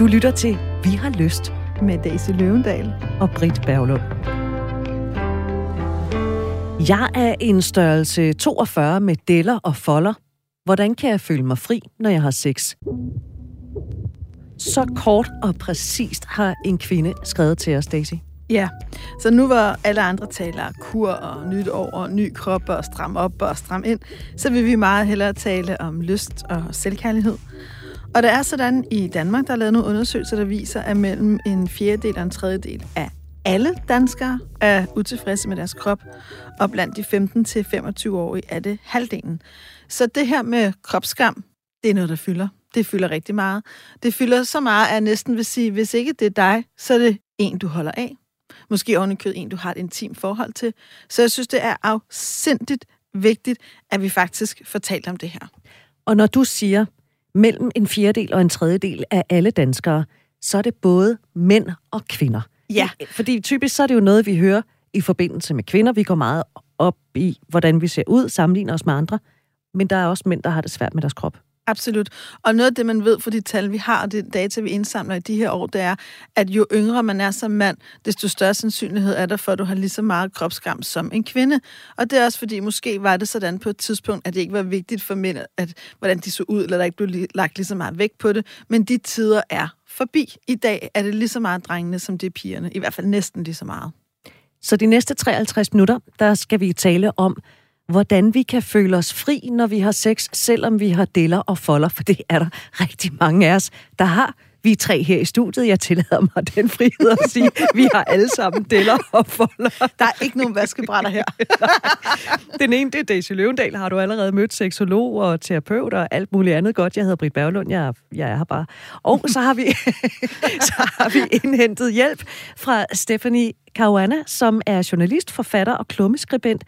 Du lytter til Vi har lyst med Daisy Løvendal og Britt Berglund. Jeg er en størrelse 42 med deller og folder. Hvordan kan jeg føle mig fri, når jeg har sex? Så kort og præcist har en kvinde skrevet til os, Daisy. Ja, så nu hvor alle andre taler kur og nyt over, ny krop og stram op og stram ind, så vil vi meget hellere tale om lyst og selvkærlighed. Og det er sådan i Danmark, der er lavet nogle undersøgelser, der viser, at mellem en fjerdedel og en tredjedel af alle danskere er utilfredse med deres krop, og blandt de 15-25-årige er det halvdelen. Så det her med kropsskam, det er noget, der fylder. Det fylder rigtig meget. Det fylder så meget, at jeg næsten vil sige, hvis ikke det er dig, så er det en, du holder af. Måske ovenikød en, du har et intimt forhold til. Så jeg synes, det er afsindigt vigtigt, at vi faktisk får talt om det her. Og når du siger, mellem en fjerdedel og en tredjedel af alle danskere, så er det både mænd og kvinder. Ja. Fordi typisk så er det jo noget, vi hører i forbindelse med kvinder. Vi går meget op i, hvordan vi ser ud, sammenligner os med andre. Men der er også mænd, der har det svært med deres krop. Absolut. Og noget af det, man ved fra de tal, vi har, og det data, vi indsamler i de her år, det er, at jo yngre man er som mand, desto større sandsynlighed er der for, at du har lige så meget kropsskam som en kvinde. Og det er også fordi, måske var det sådan på et tidspunkt, at det ikke var vigtigt for mænd, at, hvordan de så ud, eller der ikke blev lagt lige så meget vægt på det. Men de tider er forbi. I dag er det lige så meget drengene, som det er pigerne. I hvert fald næsten lige så meget. Så de næste 53 minutter, der skal vi tale om, hvordan vi kan føle os fri, når vi har sex, selvom vi har deller og folder, for det er der rigtig mange af os, der har. Vi er tre her i studiet. Jeg tillader mig den frihed at sige, at vi har alle sammen deller og folder. Der er ikke nogen vaskebrætter her. den ene, det er Daisy Løvendal. Har du allerede mødt seksolog og terapeut og alt muligt andet godt? Jeg hedder Britt Berglund. Jeg, jeg er her bare. Og så har vi, så har vi indhentet hjælp fra Stephanie Caruana, som er journalist, forfatter og klummeskribent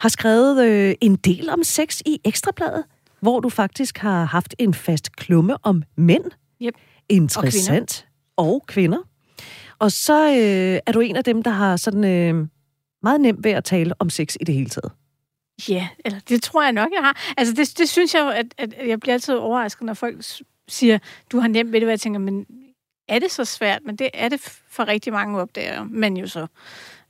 har skrevet øh, en del om sex i Ekstrabladet, hvor du faktisk har haft en fast klumme om mænd. Yep. Interessant. Og kvinder. Og kvinder. Og så øh, er du en af dem, der har sådan øh, meget nemt ved at tale om sex i det hele taget. Ja, eller det tror jeg nok, jeg har. Altså, det, det synes jeg jo, at, at jeg bliver altid overrasket, når folk siger, du har nemt ved det, hvad jeg tænker, men er det så svært? Men det er det for rigtig mange opdager, men jo så.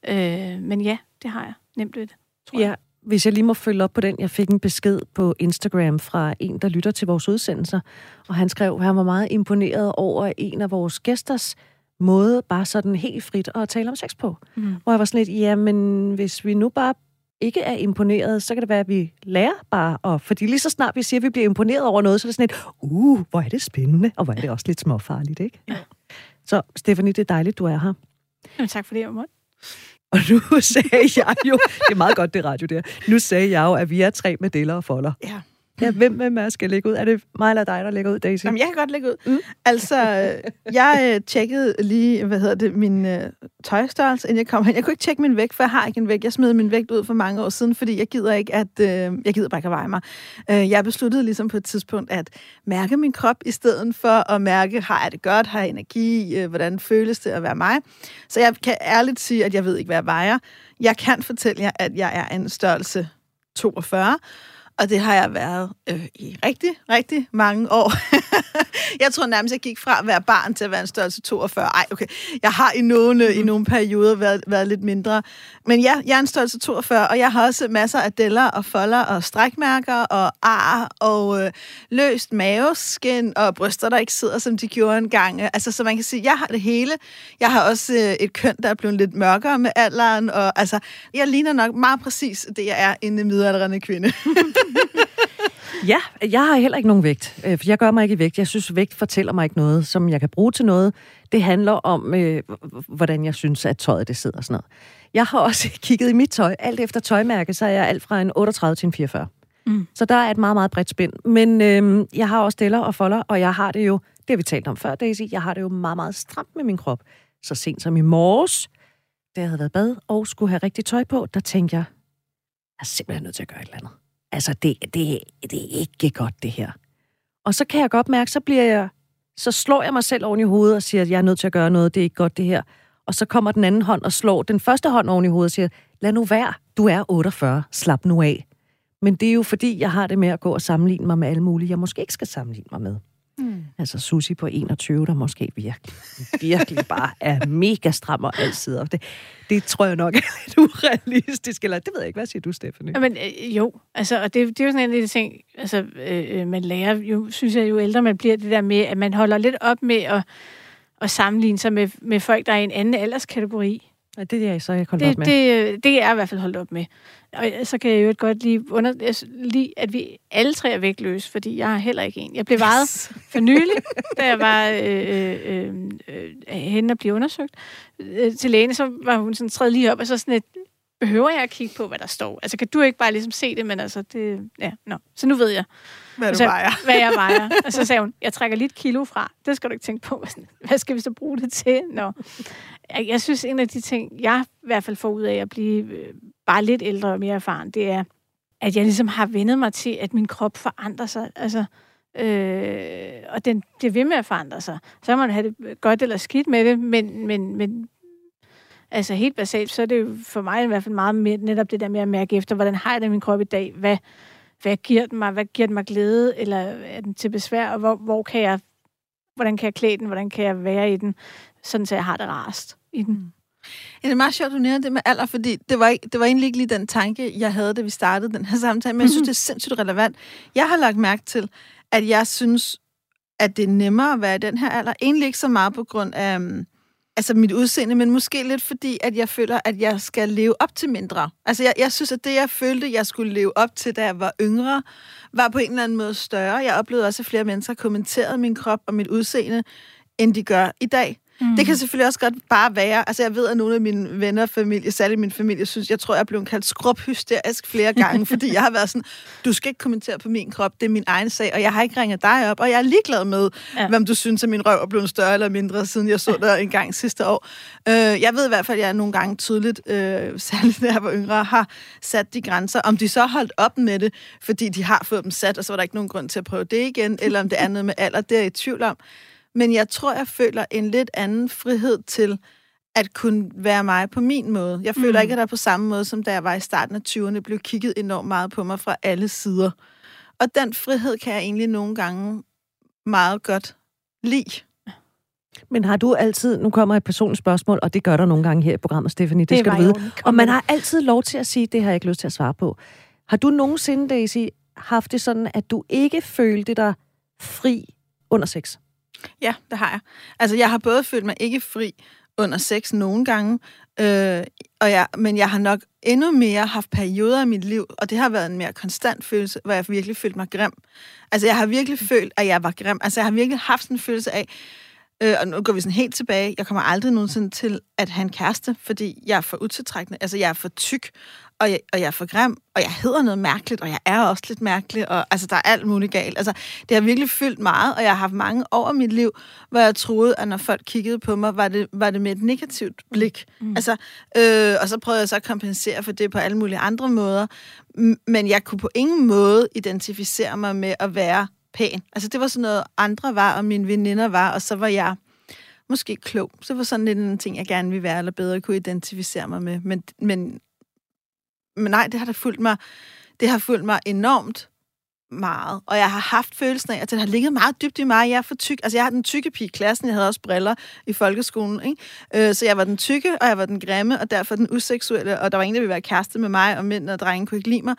Øh, men ja, det har jeg nemt ved det tror jeg. Ja, hvis jeg lige må følge op på den. Jeg fik en besked på Instagram fra en, der lytter til vores udsendelser, og han skrev, at han var meget imponeret over en af vores gæsters måde, bare sådan helt frit at tale om sex på. Mm. Hvor jeg var sådan lidt, jamen hvis vi nu bare ikke er imponeret, så kan det være, at vi lærer bare. Og fordi lige så snart vi siger, at vi bliver imponeret over noget, så er det sådan et, uh, hvor er det spændende, og hvor er det også lidt småfarligt, ikke? Ja. Så Stephanie, det er dejligt, du er her. Jamen, tak for det, jeg måtte. Og nu sagde jeg jo, det er meget godt det radio der, nu sagde jeg jo, at vi er tre med deler og folder. Ja. Ja, hvem, hvem er skal lægge ud? Er det mig eller dig, der lægger ud, Daisy? Jamen, jeg kan godt lægge ud. Mm. Altså, jeg øh, tjekkede lige, hvad hedder det, min uh, tøjstørrelse, inden jeg kom hen. Jeg kunne ikke tjekke min vægt, for jeg har ikke en vægt. Jeg smed min vægt ud for mange år siden, fordi jeg gider ikke, at uh, jeg gider bare ikke at veje mig. Uh, jeg besluttede ligesom på et tidspunkt at mærke min krop, i stedet for at mærke, har jeg det godt, har jeg energi, uh, hvordan føles det at være mig. Så jeg kan ærligt sige, at jeg ved ikke, hvad jeg vejer. Jeg kan fortælle jer, at jeg er en størrelse 42, og det har jeg været øh, i rigtig, rigtig mange år. jeg tror nærmest, jeg gik fra at være barn til at være en størrelse 42. Ej, okay. Jeg har i nogle, mm. i nogle perioder været, været lidt mindre. Men ja, jeg er en størrelse 42, og jeg har også masser af deller og folder og strækmærker og ar og øh, løst maveskin og bryster, der ikke sidder, som de gjorde engang. Altså, så man kan sige, jeg har det hele. Jeg har også øh, et køn, der er blevet lidt mørkere med alderen. Og, altså, jeg ligner nok meget præcis det, jeg er en midaldrende kvinde. ja, jeg har heller ikke nogen vægt, øh, for jeg gør mig ikke i vægt. Jeg synes, vægt fortæller mig ikke noget, som jeg kan bruge til noget. Det handler om, øh, hvordan jeg synes, at tøjet det sidder og sådan noget. Jeg har også kigget i mit tøj. Alt efter tøjmærke, så er jeg alt fra en 38 til en 44. Mm. Så der er et meget, meget bredt spænd. Men øh, jeg har også deller og folder, og jeg har det jo, det har vi talt om før, Daisy, jeg har det jo meget, meget stramt med min krop. Så sent som i morges, da jeg havde været bad og skulle have rigtig tøj på, der tænkte jeg, jeg er simpelthen nødt til at gøre et eller andet altså, det, det, det er ikke godt, det her. Og så kan jeg godt mærke, så bliver jeg, så slår jeg mig selv oven i hovedet og siger, at jeg er nødt til at gøre noget, det er ikke godt, det her. Og så kommer den anden hånd og slår den første hånd oven i hovedet og siger, lad nu være, du er 48, slap nu af. Men det er jo fordi, jeg har det med at gå og sammenligne mig med alle mulige, jeg måske ikke skal sammenligne mig med. Mm. Altså Susi på 21, der måske virkelig, virkelig bare er mega stram og altid. Det, det tror jeg nok er lidt urealistisk. Eller det ved jeg ikke. Hvad siger du, Stephanie? Men øh, jo, altså, og det, det er jo sådan en af de ting, altså, øh, man lærer jo, synes jeg, jo ældre man bliver, det der med, at man holder lidt op med at, at sammenligne sig med, med folk, der er i en anden alderskategori. Ja, det er jeg så ikke holdt det, op med. Det, det er jeg i hvert fald holdt op med. Og så kan jeg jo godt lige, under, lige, at vi alle tre er vægtløse, fordi jeg har heller ikke en. Jeg blev vejet yes. for nylig, da jeg var øh, øh, øh, henne og blive undersøgt øh, til lægen, så var hun sådan træet lige op, og så sådan et, behøver jeg at kigge på, hvad der står? Altså, kan du ikke bare ligesom se det, men altså, det, ja, no. Så nu ved jeg. Hvad du så, vejer. Hvad jeg vejer. Og så sagde hun, jeg trækker lidt kilo fra. Det skal du ikke tænke på. Hvad skal vi så bruge det til? Nå. Jeg, synes, en af de ting, jeg i hvert fald får ud af at blive øh, bare lidt ældre og mere erfaren, det er, at jeg ligesom har vendet mig til, at min krop forandrer sig. Altså, øh, og den bliver ved med at forandre sig. Så kan man have det godt eller skidt med det, men, men, men altså helt basalt, så er det jo for mig i hvert fald meget mere, netop det der med at mærke efter, hvordan har jeg det i min krop i dag? Hvad, hvad giver den mig? Hvad giver den mig glæde? Eller er den til besvær? Og hvor, hvor kan jeg, hvordan kan jeg klæde den? Hvordan kan jeg være i den? Sådan, så jeg har det rarest i den. Mm. Ja, det er meget sjovt, du nævner det med alder, fordi det var, ikke, det var egentlig ikke lige den tanke, jeg havde, da vi startede den her samtale, men jeg synes, det er sindssygt relevant. Jeg har lagt mærke til, at jeg synes, at det er nemmere at være i den her alder. Egentlig ikke så meget på grund af um, altså mit udseende, men måske lidt fordi, at jeg føler, at jeg skal leve op til mindre. Altså jeg, jeg synes, at det, jeg følte, jeg skulle leve op til, da jeg var yngre, var på en eller anden måde større. Jeg oplevede også, at flere mennesker kommenterede min krop og mit udseende, end de gør i dag. Mm. Det kan selvfølgelig også godt bare være, altså jeg ved, at nogle af mine venner og familie, særligt min familie, synes, jeg tror, jeg blevet kaldt skrubhysterisk flere gange, fordi jeg har været sådan, du skal ikke kommentere på min krop, det er min egen sag, og jeg har ikke ringet dig op, og jeg er ligeglad med, ja. hvem du synes, at min røv er blevet større eller mindre, siden jeg så dig en gang sidste år. Uh, jeg ved i hvert fald, at jeg nogle gange tydeligt, uh, særligt da jeg var yngre, har sat de grænser. Om de så holdt op med det, fordi de har fået dem sat, og så var der ikke nogen grund til at prøve det igen, eller om det er noget med alder, det er jeg i tvivl om. Men jeg tror, jeg føler en lidt anden frihed til at kunne være mig på min måde. Jeg føler mm. ikke, at der på samme måde, som da jeg var i starten af 20'erne, blev kigget enormt meget på mig fra alle sider. Og den frihed kan jeg egentlig nogle gange meget godt lide. Men har du altid, nu kommer et personligt spørgsmål, og det gør der nogle gange her i programmet, Stephanie, det, det skal du vide. Og man har altid lov til at sige, det har jeg ikke lyst til at svare på. Har du nogensinde, Daisy, haft det sådan, at du ikke følte dig fri under sex? Ja, det har jeg. Altså, jeg har både følt mig ikke fri under sex nogle gange, øh, og jeg, men jeg har nok endnu mere haft perioder i mit liv, og det har været en mere konstant følelse, hvor jeg virkelig følt mig grim. Altså, jeg har virkelig følt, at jeg var grim. Altså, jeg har virkelig haft sådan en følelse af, Øh, og nu går vi sådan helt tilbage. Jeg kommer aldrig nogensinde til at have en kæreste, fordi jeg er for utiltrækkende. Altså, jeg er for tyk, og jeg, og jeg er for grim, og jeg hedder noget mærkeligt, og jeg er også lidt mærkelig, og altså, der er alt muligt galt. Altså, det har virkelig fyldt meget, og jeg har haft mange i mit liv, hvor jeg troede, at når folk kiggede på mig, var det, var det med et negativt blik. Mm. Altså, øh, og så prøvede jeg så at kompensere for det på alle mulige andre måder. Men jeg kunne på ingen måde identificere mig med at være pæn. Altså, det var sådan noget, andre var, og mine veninder var, og så var jeg måske klog. Så var sådan lidt en ting, jeg gerne ville være, eller bedre kunne identificere mig med. Men, men, men nej, det har da fulgt mig, det har fulgt mig enormt meget. Og jeg har haft følelsen af, at det har ligget meget dybt i mig. Jeg er for tyk. Altså, jeg har den tykke pige i klassen. Jeg havde også briller i folkeskolen. Ikke? Øh, så jeg var den tykke, og jeg var den grimme, og derfor den useksuelle. Og der var ingen, der ville være kæreste med mig, og mænd og drenge kunne ikke lide mig.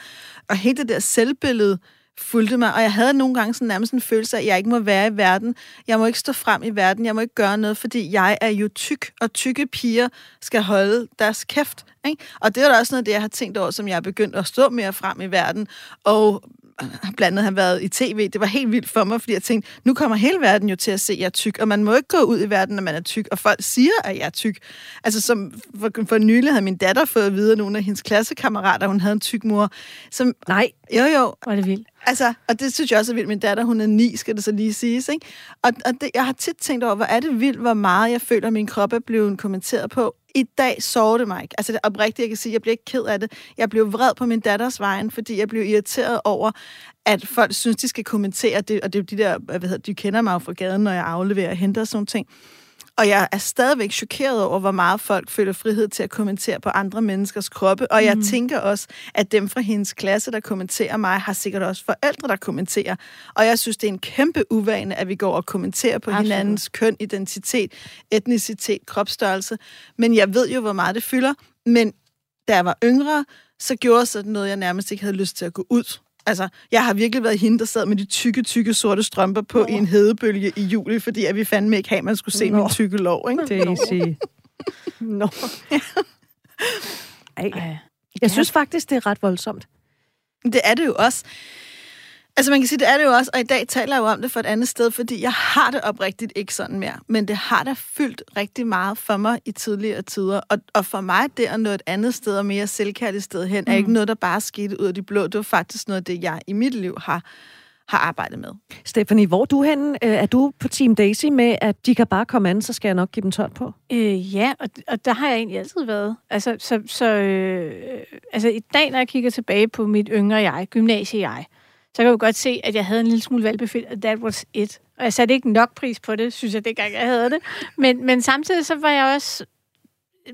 Og hele det der selvbillede, fulgte mig, og jeg havde nogle gange sådan nærmest en følelse af, at jeg ikke må være i verden. Jeg må ikke stå frem i verden. Jeg må ikke gøre noget, fordi jeg er jo tyk, og tykke piger skal holde deres kæft. Ikke? Og det er da også noget, det jeg har tænkt over, som jeg er begyndt at stå mere frem i verden, og blandt andet har været i tv. Det var helt vildt for mig, fordi jeg tænkte, nu kommer hele verden jo til at se, at jeg er tyk, og man må ikke gå ud i verden, når man er tyk, og folk siger, at jeg er tyk. Altså, som for, for nylig havde min datter fået at vide, at nogle af hendes klassekammerater, hun havde en tyk mor. Som, Nej. Jo, jo. Var det vildt. Altså, og det synes jeg også er vildt. Min datter, hun er ni, skal det så lige siges, ikke? Og, og det, jeg har tit tænkt over, hvor er det vildt, hvor meget jeg føler, at min krop er blevet kommenteret på. I dag sårede det mig ikke. Altså, det er oprigtigt, jeg kan sige, jeg blev ikke ked af det. Jeg blev vred på min datters vejen, fordi jeg blev irriteret over, at folk synes, de skal kommentere det, og det er jo de der, hvad hedder, de kender mig jo fra gaden, når jeg afleverer og henter sådan nogle ting. Og jeg er stadigvæk chokeret over, hvor meget folk føler frihed til at kommentere på andre menneskers kroppe. Og jeg mm. tænker også, at dem fra hendes klasse, der kommenterer mig, har sikkert også forældre, der kommenterer. Og jeg synes, det er en kæmpe uvane, at vi går og kommenterer på Absolut. hinandens køn, identitet, etnicitet, kropsstørrelse. Men jeg ved jo, hvor meget det fylder. Men da jeg var yngre, så gjorde sådan noget, jeg nærmest ikke havde lyst til at gå ud. Altså, jeg har virkelig været hende, der sad med de tykke, tykke sorte strømper på Nå. i en hedebølge i juli, fordi at vi fandme ikke have, at man skulle se Nå. min tykke lov, ikke? Det er sige. Nå. Ej. Jeg synes faktisk, det er ret voldsomt. Det er det jo også. Altså man kan sige, det er det jo også, og i dag taler jeg jo om det for et andet sted, fordi jeg har det oprigtigt ikke sådan mere. Men det har da fyldt rigtig meget for mig i tidligere tider. Og, og for mig, det at nå et andet sted og mere selvkærligt sted hen, mm. er ikke noget, der bare skete ud af de blå. Det var faktisk noget af det, jeg i mit liv har, har arbejdet med. Stephanie, hvor er du henne? Øh, er du på Team Daisy med, at de kan bare komme an, så skal jeg nok give dem tørt på? Øh, ja, og, og der har jeg egentlig altid været. Altså, så, så, øh, altså i dag, når jeg kigger tilbage på mit yngre jeg, gymnasie jeg, så kan jeg jo godt se, at jeg havde en lille smule valgbefedt, og that was it. Og jeg satte ikke nok pris på det, synes jeg, det gang jeg havde det. Men, men samtidig så var jeg også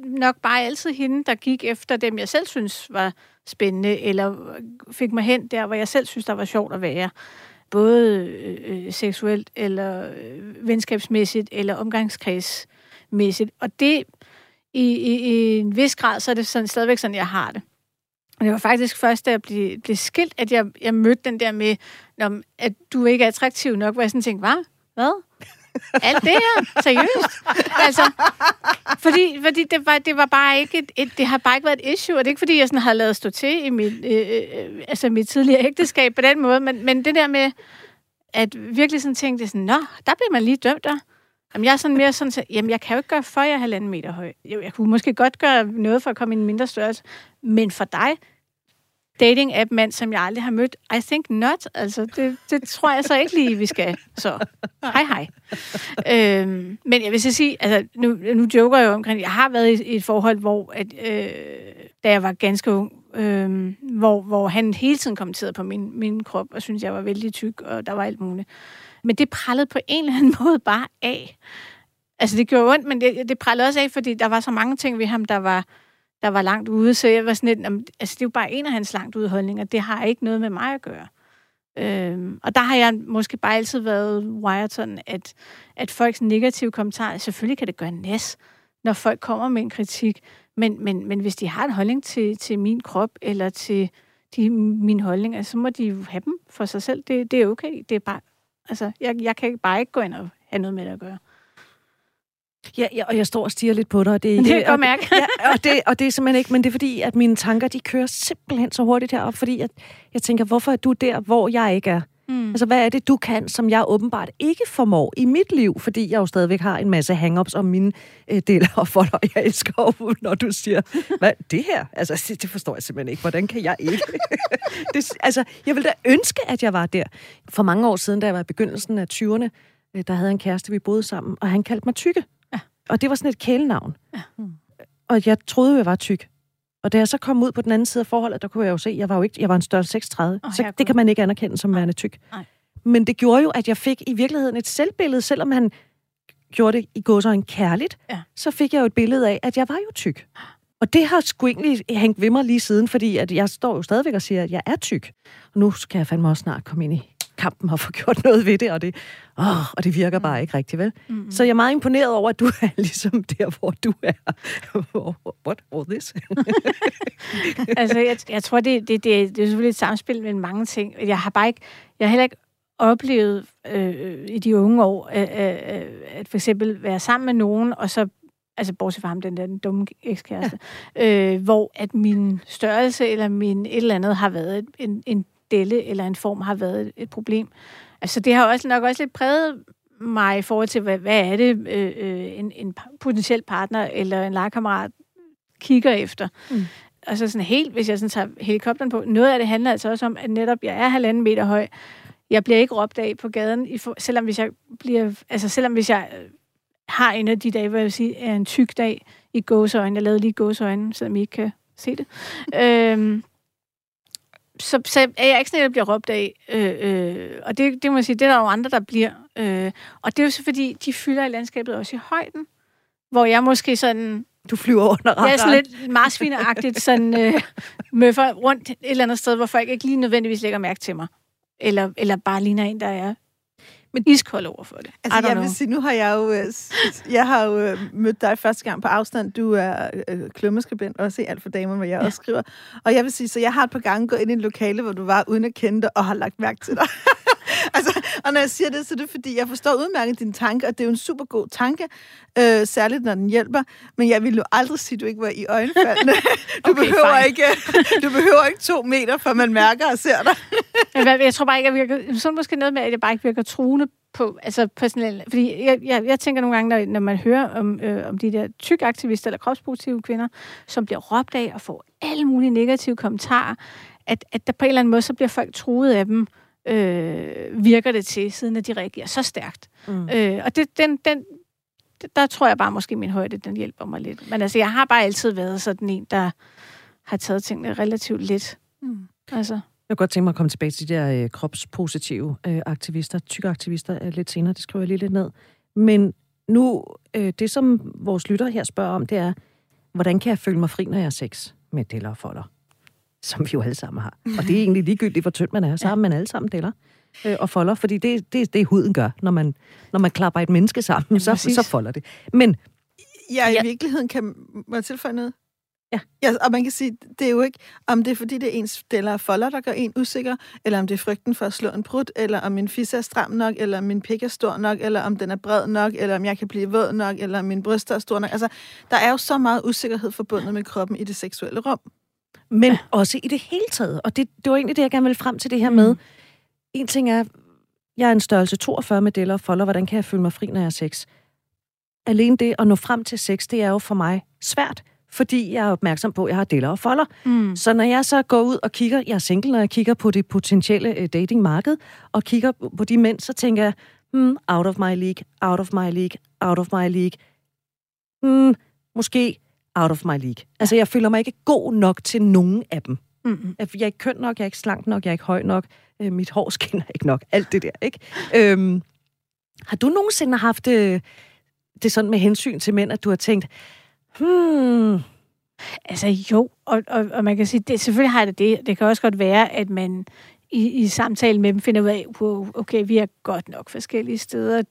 nok bare altid hende, der gik efter dem, jeg selv synes var spændende, eller fik mig hen der, hvor jeg selv synes, der var sjovt at være. Både øh, øh seksuelt, eller øh, venskabsmæssigt, eller omgangskredsmæssigt. Og det, i, i, i en vis grad, så er det sådan, stadigvæk sådan, jeg har det. Det var faktisk først, da jeg blev, blev skilt, at jeg, jeg mødte den der med, at du ikke er attraktiv nok, hvor jeg sådan tænkte, hvad? Hvad? Alt det her? Seriøst? altså, fordi, fordi det, var, det var bare ikke et, et, det har bare ikke været et issue, og det er ikke fordi, jeg sådan har lavet stå til i mit, øh, øh, øh, altså mit tidligere ægteskab på den måde, men, men det der med, at virkelig sådan tænkte sådan, nå, der blev man lige dømt der. Jamen, jeg er sådan mere sådan, jamen, jeg kan jo ikke gøre for, at jeg er halvanden meter høj. Jeg, jeg kunne måske godt gøre noget for at komme i en mindre størrelse, men for dig, dating-app mand, som jeg aldrig har mødt, I think not. Altså, det, det tror jeg så ikke lige, vi skal. Så, hej hej. øhm, men jeg vil så sige, altså, nu, nu joker jeg jo omkring, jeg har været i, i et forhold, hvor, at, øh, da jeg var ganske ung, øh, hvor, hvor han hele tiden kommenterede på min, min krop, og syntes, jeg var vældig tyk, og der var alt muligt. Men det prallede på en eller anden måde bare af. Altså, det gjorde ondt, men det, det prallede også af, fordi der var så mange ting ved ham, der var, der var langt ude. Så jeg var sådan lidt, altså, det er jo bare en af hans langt ude holdninger. Det har ikke noget med mig at gøre. Øhm, og der har jeg måske bare altid været wired sådan, at, at folks negative kommentarer, selvfølgelig kan det gøre næs, når folk kommer med en kritik, men, men, men hvis de har en holdning til, til min krop, eller til de, min holdning, så må de jo have dem for sig selv. Det, det er okay. Det er bare Altså, jeg, jeg kan bare ikke gå ind og have noget med det at gøre. Ja, ja, og jeg står og stiger lidt på dig. Og det, det kan jeg mærke. ja, og, det, og det er simpelthen ikke, men det er fordi, at mine tanker, de kører simpelthen så hurtigt herop, fordi jeg, jeg tænker, hvorfor er du der, hvor jeg ikke er? Mm. Altså, hvad er det, du kan, som jeg åbenbart ikke formår i mit liv? Fordi jeg jo stadigvæk har en masse hang-ups om mine øh, deler og folder. Jeg elsker når du siger, hvad det her? Altså, det, det forstår jeg simpelthen ikke. Hvordan kan jeg ikke? det, altså, jeg ville da ønske, at jeg var der. For mange år siden, da jeg var i begyndelsen af 20'erne, øh, der havde en kæreste, vi boede sammen, og han kaldte mig tykke. Ja. Og det var sådan et kælenavn. Ja. Mm. Og jeg troede, jeg var tyk. Og da jeg så kom ud på den anden side af forholdet, der kunne jeg jo se, jeg var jo ikke, jeg var en størrelse 36. Oh, så det kan man ikke anerkende som værende tyk. Nej. Men det gjorde jo, at jeg fik i virkeligheden et selvbillede, selvom han gjorde det i en kærligt, ja. så fik jeg jo et billede af, at jeg var jo tyk. Og det har sgu egentlig hængt ved mig lige siden, fordi at jeg står jo stadigvæk og siger, at jeg er tyk. Og nu skal jeg fandme også snart komme ind i kampen og få gjort noget ved det, og det, åh, og det virker bare ikke rigtigt, vel? Mm-hmm. Så jeg er meget imponeret over, at du er ligesom der, hvor du er. What all this? altså, jeg, jeg tror, det, det, det, det er selvfølgelig et samspil mellem mange ting. Jeg har bare ikke, jeg har heller ikke oplevet øh, i de unge år, øh, øh, at for eksempel være sammen med nogen, og så altså bortset fra ham, den der den dumme ekskæreste, ja. øh, hvor at min størrelse eller min et eller andet har været en, en delle eller en form har været et problem. Altså det har også nok også lidt præget mig i forhold til, hvad, hvad er det, øh, øh en, en potentiel partner eller en legekammerat kigger efter. Mm. Altså sådan helt, hvis jeg sådan tager helikopteren på, noget af det handler altså også om, at netop jeg er halvanden meter høj. Jeg bliver ikke råbt af på gaden, i for, selvom hvis jeg bliver, altså selvom hvis jeg øh, har en af de dage, hvor jeg vil sige, er en tyk dag i gåsøjne. Jeg lavede lige gåsøjne, selvom I ikke kan se det. øhm, så, så er jeg ikke sådan, at jeg bliver råbt af. Øh, øh, og det, det må jeg sige, det er der jo andre, der bliver. Øh, og det er jo så, fordi de fylder i landskabet også i højden. hvor jeg måske sådan Du flyver under jeg er radaren. sådan lidt marsvineragtigt, sådan øh, møffer rundt et eller andet sted, hvor folk ikke lige nødvendigvis lægger mærke til mig. Eller, eller bare ligner en, der er men iskold over for det. Altså, jeg know. vil sige, nu har jeg jo, øh, jeg har jo øh, mødt dig første gang på afstand. Du er øh, klummeskribent, også i Alt for Damer, hvor jeg ja. også skriver. Og jeg vil sige, så jeg har et par gange gået ind i et lokale, hvor du var uden at kende dig, og har lagt mærke til dig. altså, og når jeg siger det, så er det fordi, jeg forstår udmærket dine tanker, og det er jo en super god tanke, øh, særligt når den hjælper. Men jeg ville jo aldrig sige, at du ikke var i øjenfaldene. Du, Okay, behøver fine. ikke, du behøver ikke to meter, før man mærker og ser dig. Jeg tror bare ikke, jeg virker... Så er det måske noget med, at jeg bare ikke virker truende på, altså sådan en, fordi jeg, jeg, jeg tænker nogle gange, når, når man hører om, øh, om de der tykaktivister eller kropspositive kvinder, som bliver råbt af og får alle mulige negative kommentarer, at, at der på en eller anden måde, så bliver folk truet af dem, øh, virker det til, siden at de reagerer så stærkt. Mm. Øh, og det, den, den, der tror jeg bare måske, min højde, den hjælper mig lidt. Men altså, jeg har bare altid været sådan en, der har taget tingene relativt lidt. Mm. Altså, Jeg kunne godt tænke mig at komme tilbage til de der øh, kropspositive øh, aktivister, tykke aktivister øh, lidt senere, det skriver jeg lige lidt ned. Men nu, øh, det som vores lytter her spørger om, det er, hvordan kan jeg føle mig fri, når jeg er sex med deller og folder? Som vi jo alle sammen har. Og det er egentlig ligegyldigt, hvor tynd man er, så har man alle sammen deller øh, og folder, fordi det, det, det huden gør, når man, når man klapper et menneske sammen, så, præcis. så folder det. Men Ja, i Ja. virkeligheden kan... Jeg tilføje noget? Ja. ja. Og man kan sige, det er jo ikke, om det er fordi, det er ens deller og folder, der gør en usikker, eller om det er frygten for at slå en brud, eller om min fisse er stram nok, eller om min pik er stor nok, eller om den er bred nok, eller om jeg kan blive våd nok, eller om min bryst er stor nok. Altså, der er jo så meget usikkerhed forbundet med kroppen i det seksuelle rum. Men ja. også i det hele taget. Og det, det var egentlig det, jeg gerne ville frem til det her med. En ting er, jeg er en størrelse 42 med deller og folder. Hvordan kan jeg føle mig fri, når jeg er sex? Alene det at nå frem til sex, det er jo for mig svært, fordi jeg er opmærksom på, at jeg har deller og folder. mm. Så når jeg så går ud og kigger, jeg er single, når jeg kigger på det potentielle øh, datingmarked, og kigger på de mænd, så tænker jeg, hmm, out of my league, out of my league, out of my league. Hmm, måske out of my league. Altså, jeg føler mig ikke god nok til nogen af dem. Mm. Jeg er ikke køn nok, jeg er ikke slank nok, jeg er ikke høj nok, øh, mit hår skinner ikke nok, alt det der, ikke? Øhm, har du nogensinde haft øh, det sådan med hensyn til mænd, at du har tænkt, hmm, Altså jo, og, og, og man kan sige, det, selvfølgelig har det det. Det kan også godt være, at man i, i samtale med dem finder ud af, wow, okay, vi er godt nok forskellige steder.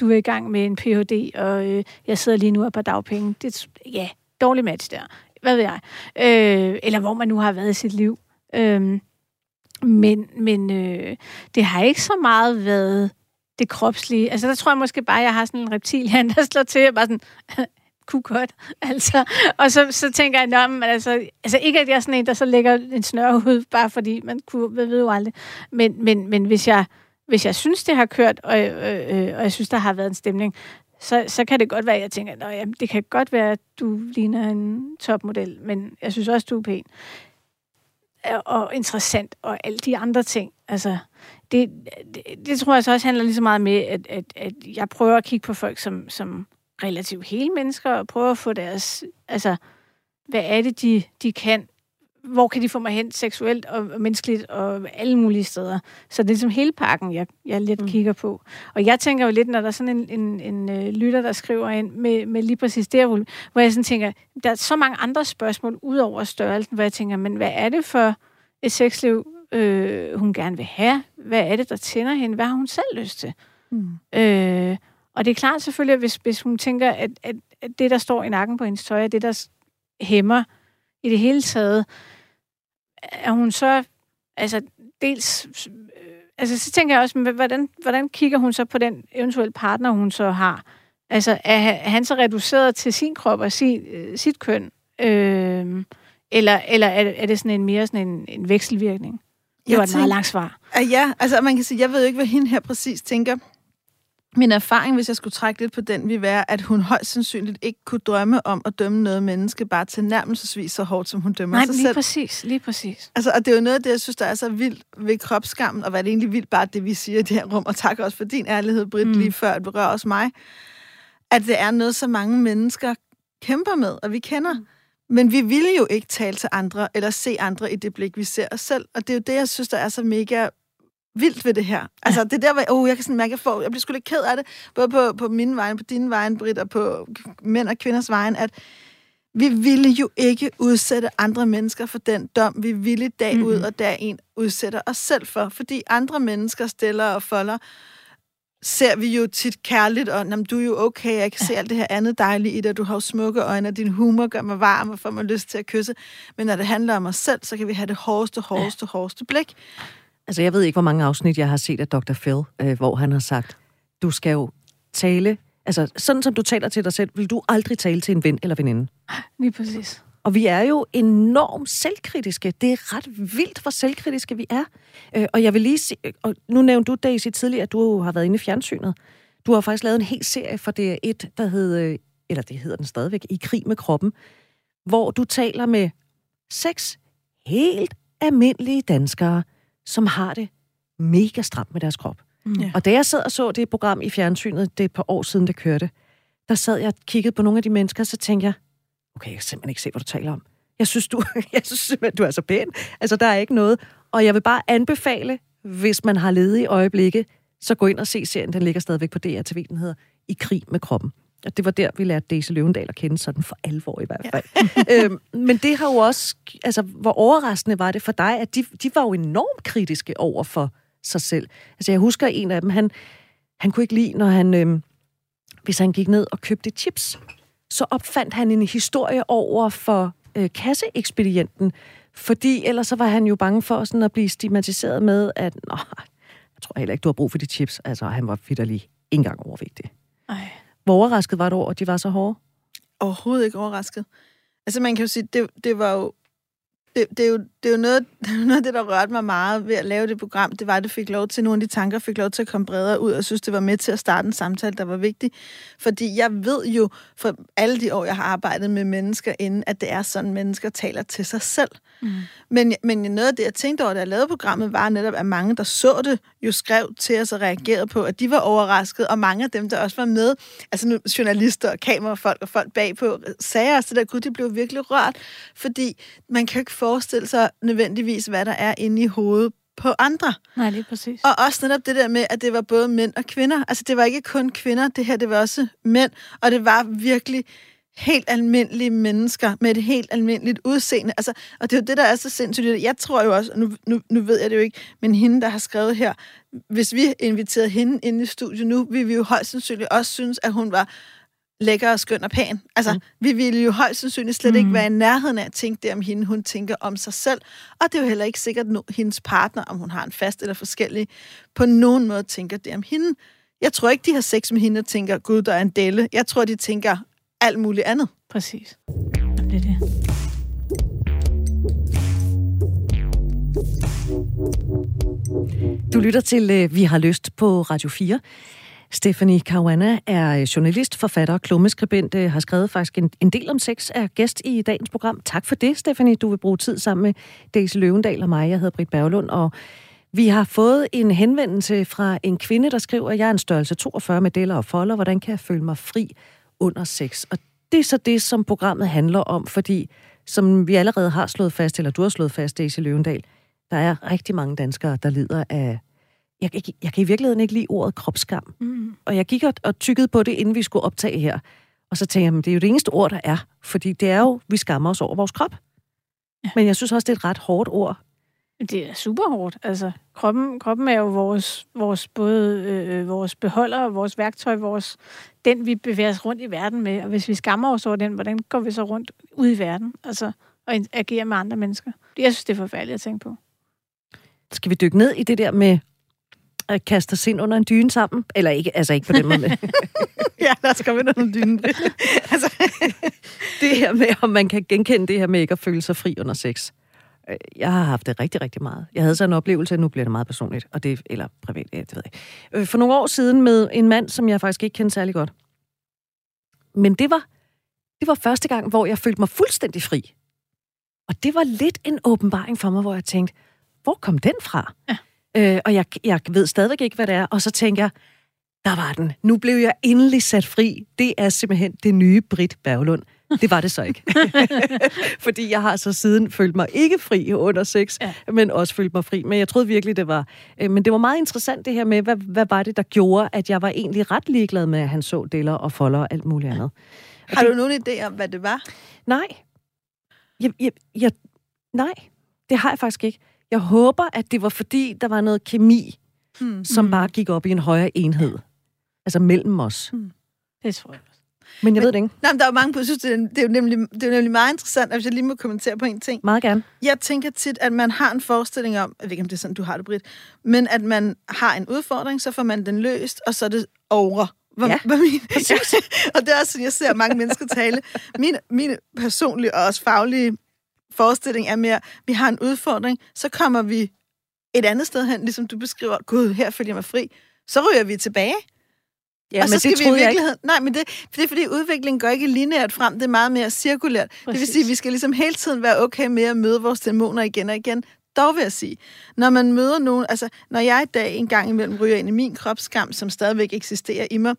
Du er i gang med en Ph.D., og øh, jeg sidder lige nu og på dagpenge. Det, er- ja, dårlig match der. Hvad ved jeg? Øh, eller hvor man nu har været i sit liv. Øh, men men øh, det har ikke så meget været det kropslige. Altså, der tror jeg måske bare, at jeg har sådan en reptilhand, der slår til, og bare sådan, kunne godt. Altså, og så, så tænker jeg, nå, men altså, altså ikke, at jeg er sådan en, der så lægger en snørhud, bare fordi man kunne, ved, ved jo aldrig. Men, men, men hvis, jeg, hvis jeg synes, det har kørt, og, øh, øh, og jeg synes, der har været en stemning, så, så kan det godt være, at jeg tænker, Nå, jamen, det kan godt være, at du ligner en topmodel, men jeg synes også, du er pæn og- og interessant, og alle de andre ting. Altså, det, det, det tror jeg så også handler lige så meget med, at, at, at jeg prøver at kigge på folk som, som relativt hele mennesker, og prøver at få deres, altså, hvad er det, de, de kan? Hvor kan de få mig hen seksuelt og menneskeligt og alle mulige steder? Så det er ligesom hele pakken, jeg, jeg lidt Mm. kigger på. Og jeg tænker jo lidt, når der er sådan en, en, en øh, lytter, der skriver ind med, med lige præcis det, hvor hvor jeg sådan tænker, der er så mange andre spørgsmål ud over størrelsen, hvor jeg tænker, men hvad er det for et sexliv, øh, hun gerne vil have? Hvad er det, der tænder hende? Hvad har hun selv lyst til? Mm. Øh, og det er klart selvfølgelig, at hvis, hvis hun tænker, at, at, at det, der står i nakken på hendes tøj, er det, der hæmmer i det hele taget, er hun så, altså dels, øh, altså så tænker jeg også, hvordan, hvordan kigger hun så på den eventuelle partner, hun så har? Altså, er, han- så reduceret til sin krop og sin, øh, sit køn? Øh, eller eller er, det- er det sådan en mere sådan en, en vekselvirkning? Det Jeg var et meget tænker- langt svar. Uh, ja, altså man kan sige, jeg ved jo ikke, hvad hende her præcis tænker. Min erfaring, hvis jeg skulle trække lidt på den, vil være, at hun højst sandsynligt ikke kunne drømme om at dømme noget menneske bare tilnærmelsesvis så hårdt, som hun dømmer Nej, sig lige selv. præcis, lige præcis. Altså, og det er jo noget af det, jeg synes, der er så vildt ved kropskammen, og hvad det egentlig vildt bare det, vi siger i det her rum, og tak også for din ærlighed, Britt, mm. Lige før, at berører også mig, at det er noget, så mange mennesker kæmper med, og vi kender. Mm. Men vi vil jo ikke tale til andre, eller se andre i det blik, vi ser os selv. Og det er jo det, jeg synes, der er så mega vildt ved det her. Altså, det er der, hvor oh, jeg kan sådan mærke, at jeg, får, jeg bliver sgu lidt ked af det, både på, på mine vejen, på dine vejen, Britt, og på mænd og kvinders vejen, at vi ville jo ikke udsætte andre mennesker for den dom, vi ville dag ud Mhm. og dag ind udsætter os selv for. Fordi andre mennesker stiller og folder, ser vi jo tit kærligt, og "Nå, men du er jo okay, jeg kan se alt det her andet dejlige i dig, du har jo smukke øjne, og din humor gør mig varm og får mig lyst til at kysse. Men når det handler om os selv, så kan vi have det hårdeste, hårdeste, hårdeste blik. Altså, jeg ved ikke, hvor mange afsnit jeg har set af Dr. Phil, øh, hvor han har sagt, du skal jo tale... Altså, sådan som du taler til dig selv, vil du aldrig tale til en ven eller veninde. Lige præcis. Og vi er jo enormt selvkritiske. Det er ret vildt, hvor selvkritiske vi er. Øh, og jeg vil lige sige, og nu nævnte du, Daisy, tidligere, at du har været inde i fjernsynet. Du har faktisk lavet en hel serie for DR1, der hed, øh, eller det hedder den stadigvæk, I krig med kroppen, hvor du taler med seks helt almindelige danskere, som har det mega stramt med deres krop. Ja. Og da jeg sad og så det program i fjernsynet, det er et par år siden, det kørte, der sad jeg og kiggede på nogle af de mennesker, så tænkte jeg, okay, jeg kan simpelthen ikke se, hvad du taler om. Jeg synes, du, jeg synes simpelthen, du er så pæn. Altså, der er ikke noget. Og jeg vil bare anbefale, hvis man har ledige øjeblikke, så gå ind og se serien. Den ligger stadigvæk på DR TV. Den hedder I krig med kroppen. Og det var der, vi lærte Daisy Løvendal at kende, sådan for alvor i hvert fald. Ja. øhm, men det har jo også... Altså, hvor overraskende var det for dig, at de, de var jo enormt kritiske over for sig selv. Altså, jeg husker en af dem, han, han kunne ikke lide, når han... Øhm, hvis han gik ned og købte chips, så opfandt han en historie over for øh, kasseekspedienten, fordi ellers så var han jo bange for sådan at blive stigmatiseret med, at Nå, jeg tror heller ikke, du har brug for de chips. Altså, han var vidderlig ikke engang overvægtig. Ej. Hvor overrasket var du over, at de var så hårde? overhovedet ikke overrasket. Altså man kan jo sige, det, det var jo det, det, er jo, det er jo noget, noget af det, der rørte mig meget ved at lave det program, det var, at det fik lov til, nogle af de tanker fik lov til at komme bredere ud, og synes, det var med til at starte en samtale, der var vigtig. Fordi jeg ved jo, for alle de år, jeg har arbejdet med mennesker inden, at det er sådan, mennesker taler til sig selv. Mm. Men, men noget af det, jeg tænkte over, da jeg lavede programmet, var netop, at mange, der så det, jo skrev til os og reagerede på, at de var overrasket, og mange af dem, der også var med, altså nu, journalister og kamerafolk og folk bagpå, sagde også det der, gud, de blev virkelig rørt, fordi man kan jo ikke forestille sig nødvendigvis, hvad der er inde i hovedet på andre. Nej, lige præcis. Og også netop det der med, at det var både mænd og kvinder. Altså, det var ikke kun kvinder, det her, det var også mænd, og det var virkelig helt almindelige mennesker med et helt almindeligt udseende. Altså, og det er jo det, der er så sindssygt. Jeg tror jo også, og nu, nu, nu ved jeg det jo ikke, men hende, der har skrevet her, hvis vi inviterede hende ind i studiet nu, ville vi jo højst sandsynligt også synes, at hun var lækker og skøn og pæn. Altså, mm. vi ville jo højst sandsynligt slet mm. ikke være i nærheden af at tænke det om hende, hun tænker om sig selv. Og det er jo heller ikke sikkert, at hendes partner, om hun har en fast eller forskellig, på nogen måde tænker det om hende. Jeg tror ikke, de har sex med hende og tænker, gud, der er en delle. Jeg tror, de tænker alt muligt andet. Præcis. Det er det. Du lytter til øh, Vi har lyst på Radio 4. Stephanie Caruana er øh, journalist, forfatter og klummeskribent, øh, har skrevet faktisk en, en del om sex, er gæst i dagens program. Tak for det, Stephanie. Du vil bruge tid sammen med Daisy Løvendal og mig. Jeg hedder Britt Berglund, og vi har fået en henvendelse fra en kvinde, der skriver, at jeg er en størrelse 42 med deller og folder. Hvordan kan jeg føle mig fri under sex? Og det er så det, som programmet handler om, fordi som vi allerede har slået fast, eller du har slået fast, Daisy Løvendal, der er rigtig mange danskere, der lider af... Jeg, jeg, jeg kan i virkeligheden ikke lide ordet kropsskam. Mm. Og jeg gik og, og tykkede på det, inden vi skulle optage her. Og så tænkte jeg, men det er jo det eneste ord, der er. Fordi det er jo, vi skammer os over vores krop. Ja. Men jeg synes også, det er et ret hårdt ord. Det er super hårdt. Altså, kroppen, kroppen er jo vores, vores både øh, vores beholder, vores værktøj, vores, den vi bevæger os rundt i verden med. Og hvis vi skammer os over den, hvordan går vi så rundt ud i verden? Altså, og agerer med andre mennesker. Jeg synes, det er forfærdeligt at tænke på. Skal vi dykke ned i det der med at kaste os ind under en dyne sammen? Eller ikke, altså ikke på den måde. Ja, lad os komme ind under dynen. altså, det her med, om man kan genkende det her med ikke at føle sig fri under sex. Øh, Jeg har haft det rigtig, rigtig meget. Jeg havde så en oplevelse, nu bliver det meget personligt, og det, eller privat, ja, det ved jeg ikke. Øh, For nogle år siden med en mand, som jeg faktisk ikke kendte særlig godt. Men det var, det var første gang, hvor jeg følte mig fuldstændig fri. Og det var lidt en åbenbaring for mig, hvor jeg tænkte, hvor kom den fra? Ja. Øh, og jeg, jeg ved stadigvæk ikke, hvad det er. Og så tænker jeg, Der var den. Nu blev jeg endelig sat fri. Det er simpelthen det nye Britt Berglund. Det var det så ikke. Fordi jeg har så siden følt mig ikke fri under sex, ja. men også følt mig fri. Men jeg troede virkelig, det var... Øh, men det var meget interessant det her med, hvad, hvad var det, der gjorde, at jeg var egentlig ret ligeglad med, at han så deler og folder og alt muligt andet. Og Har det, du nogen idé om, hvad det var? Nej. Jeg, jeg, jeg, nej, det har jeg faktisk ikke. Jeg håber, at det var fordi, der var noget kemi, Hmm. som bare gik op i en højere enhed. Altså mellem os. Det tror jeg også. Men jeg Men- ved det ikke. Nej, men der er jo mange, jeg synes, det er, det er, jo nemlig, det er jo nemlig meget interessant, hvis jeg lige må kommentere på en ting. Meget gerne. Jeg tænker tit, at man har en forestilling om, jeg ved ikke, om det er sådan, du har det, Britt, men at man har en udfordring, så får man den løst, og så er det over. Hvor, Ja, hvor min, og det er også sådan, jeg ser mange mennesker tale. Min, min personlige og også faglige forestilling er mere, vi har en udfordring, så kommer vi et andet sted hen, ligesom du beskriver, gud, her følger jeg mig fri. Så ryger vi tilbage, Ja, og så men skal det vi i virkeligheden... Nej, men det, det er fordi udviklingen går ikke lineært frem, det er meget mere cirkulært. Præcis. Det vil sige, at vi skal ligesom hele tiden være okay med at møde vores dæmoner igen og igen. Dog vil jeg sige, når man møder nogen, altså når jeg i dag en gang imellem ryger ind i min kropsskam, som stadigvæk eksisterer i mig,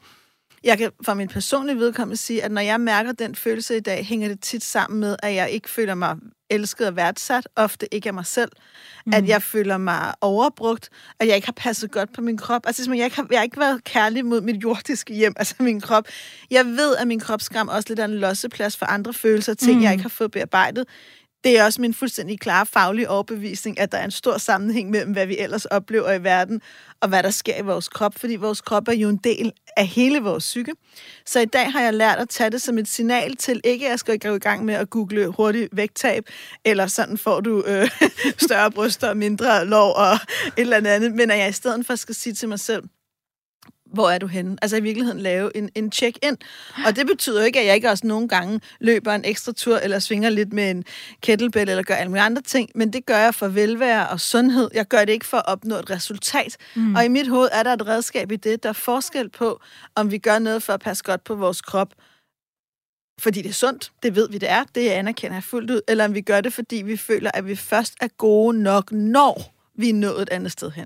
jeg kan fra min personlige vedkommende sige, at når jeg mærker den følelse i dag, hænger det tit sammen med, at jeg ikke føler mig elsket og værdsat, ofte ikke af mig selv. Mm. At jeg føler mig overbrugt, at jeg ikke har passet godt på min krop. Altså, som jeg, ikke har, jeg har ikke været kærlig mod mit jordiske hjem, altså min krop. Jeg ved, at min kropsskam også lidt er en losseplads for andre følelser, ting, mm. jeg ikke har fået bearbejdet. Det er også min fuldstændig klare faglige overbevisning, at der er en stor sammenhæng mellem, hvad vi ellers oplever i verden, og hvad der sker i vores krop, fordi vores krop er jo en del af hele vores psyke. Så i dag har jeg lært at tage det som et signal til, ikke at jeg skal gå i gang med at google hurtigt vægttab, eller sådan får du øh, større bryster og mindre lov og et eller andet, men at jeg i stedet for skal sige til mig selv, hvor er du henne? Altså i virkeligheden lave en, en check-in. Og det betyder ikke, at jeg ikke også nogle gange løber en ekstra tur, eller svinger lidt med en kettlebell, eller gør alle mulige andre ting, men det gør jeg for velvære og sundhed. Jeg gør det ikke for at opnå et resultat. Mm. Og i mit hoved er der et redskab i det, der er forskel på, om vi gør noget for at passe godt på vores krop, fordi det er sundt, det ved vi, det er, det anerkender jeg fuldt ud, eller om vi gør det, fordi vi føler, at vi først er gode nok, når vi er nået et andet sted hen.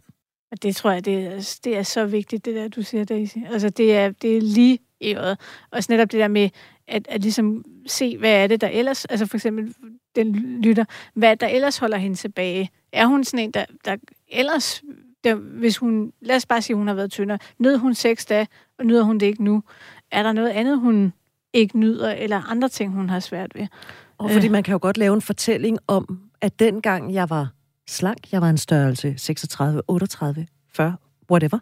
Og det tror jeg, det er, det er så vigtigt, det der, du siger, Daisy. Altså, det er, det er lige i øjet. Og så netop det der med, at, at ligesom se, hvad er det, der ellers, altså for eksempel den lytter, hvad der ellers holder hende tilbage. Er hun sådan en, der, der ellers, der, hvis hun, lad os bare sige, hun har været tyndere, nød hun seks dage, og nyder hun det ikke nu? Er der noget andet, hun ikke nyder, eller andre ting, hun har svært ved? Og fordi man kan jo godt lave en fortælling om, at dengang jeg var slank, jeg var en størrelse 36, 38, 40, whatever,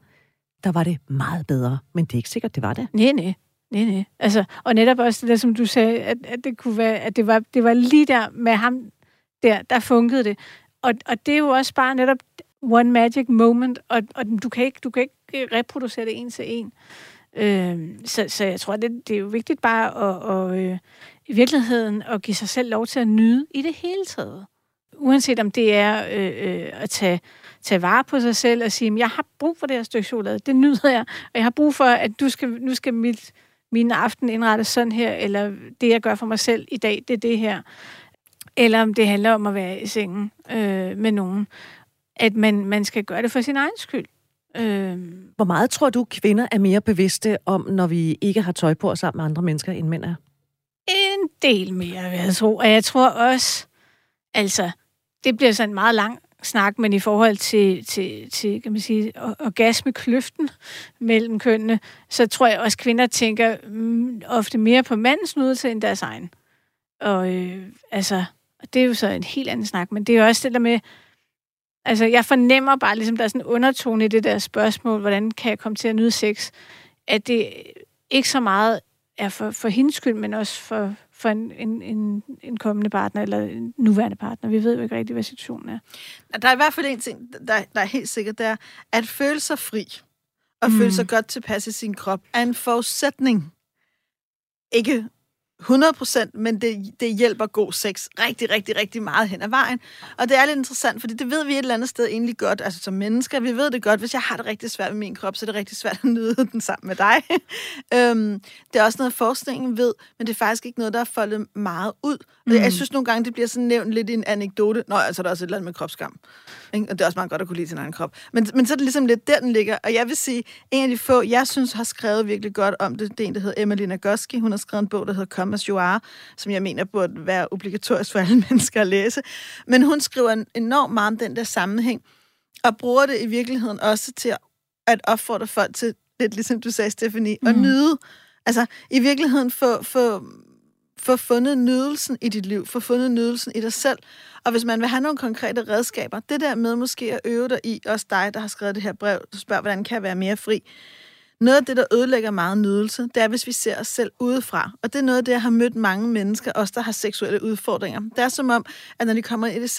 der var det meget bedre. Men det er ikke sikkert, det var det. Nej, nej. Nej, nej. Altså, og netop også det der, som du sagde, at, at det kunne være, at det var, det var lige der med ham, der, der funkede det. Og, og det er jo også bare netop one magic moment, og, og du, kan ikke, du kan ikke øh, reproducere det en til en. Øh, så, så jeg tror, det, det er jo vigtigt bare at, at øh, i virkeligheden at give sig selv lov til at nyde i det hele taget. Uanset om det er øh, øh, at tage, tage vare på sig selv og sige, jeg har brug for det her stykke chokolade, det nyder jeg, og jeg har brug for, at du skal, nu skal mit, min aften indrettes sådan her, eller det, jeg gør for mig selv i dag, det er det her. Eller om det handler om at være i sengen øh, med nogen. At man, man skal gøre det for sin egen skyld. Øh, Hvor meget tror du, kvinder er mere bevidste om, når vi ikke har tøj på os sammen med andre mennesker, end mænd er? en del mere, vil jeg tro. Og jeg tror også, altså, det bliver sådan en meget lang snak, men i forhold til, til, til kan man sige, orgasmekløften mellem kønnene, så tror jeg også, at kvinder tænker mm, ofte mere på mandens nydelse end deres egen. Og øh, altså, det er jo så en helt anden snak, men det er jo også det der med, altså jeg fornemmer bare, ligesom der er sådan en undertone i det der spørgsmål, hvordan kan jeg komme til at nyde sex, at det ikke så meget er for, for hendes skyld, men også for, for en, en, en, en kommende partner, eller en nuværende partner. Vi ved jo ikke rigtig, hvad situationen er. Der er i hvert fald en ting, der, der er helt sikkert, det er, at føle sig fri og mm. føle sig godt tilpas i sin krop, er en forudsætning. Ikke 100 procent, men det, det hjælper god sex rigtig, rigtig, rigtig meget hen ad vejen. Og det er lidt interessant, fordi det ved vi et eller andet sted egentlig godt, altså som mennesker, vi ved det godt, hvis jeg har det rigtig svært med min krop, så er det rigtig svært at nyde den sammen med dig. øhm, det er også noget, forskningen ved, men det er faktisk ikke noget, der er foldet meget ud. Mm. Jeg synes nogle gange, det bliver sådan nævnt lidt i en anekdote. Nå, altså der er også et eller andet med kropskam. Ikke? Og det er også meget godt at kunne lide sin egen krop. Men, men så er det ligesom lidt der, den ligger. Og jeg vil sige, en af de få, jeg synes har skrevet virkelig godt om det, det er en, der hedder Emily Nagoski. Hun har skrevet en bog, der hedder Come As You Are, som jeg mener burde være obligatorisk for alle mennesker at læse. Men hun skriver enormt meget om den der sammenhæng, og bruger det i virkeligheden også til at opfordre folk til, lidt ligesom du sagde, Stephanie, mm. at nyde. Altså, i virkeligheden få, få, få fundet nydelsen i dit liv, få fundet nydelsen i dig selv. Og hvis man vil have nogle konkrete redskaber, det der med måske at øve dig i, også dig, der har skrevet det her brev, du spørger, hvordan kan jeg være mere fri? Noget af det, der ødelægger meget nydelse, det er, hvis vi ser os selv udefra. Og det er noget af det, jeg har mødt mange mennesker, også der har seksuelle udfordringer. Det er som om, at når de kommer ind i det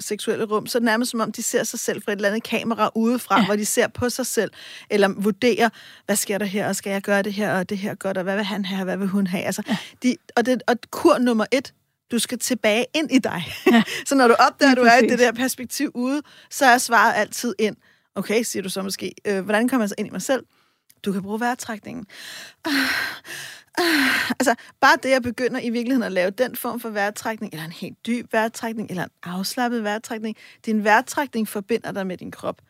seksuelle rum, så er det nærmest som om, de ser sig selv fra et eller andet kamera udefra, ja. hvor de ser på sig selv, eller vurderer, hvad sker der her, og skal jeg gøre det her, og det her godt, og hvad vil han have, og hvad vil hun have? Altså, ja. de, og, det, og kur nummer et, du skal tilbage ind i dig. Ja. så når du opdager, at du er i det der perspektiv ude, så er svaret altid ind. Okay, siger du så måske, øh, hvordan kommer jeg så ind i mig selv? Du kan bruge vejrtrækningen. Ah, altså, bare det, jeg begynder i virkeligheden at lave den form for vejrtrækning, eller en helt dyb vejrtrækning, eller en afslappet vejrtrækning, din vejrtrækning forbinder dig med din krop.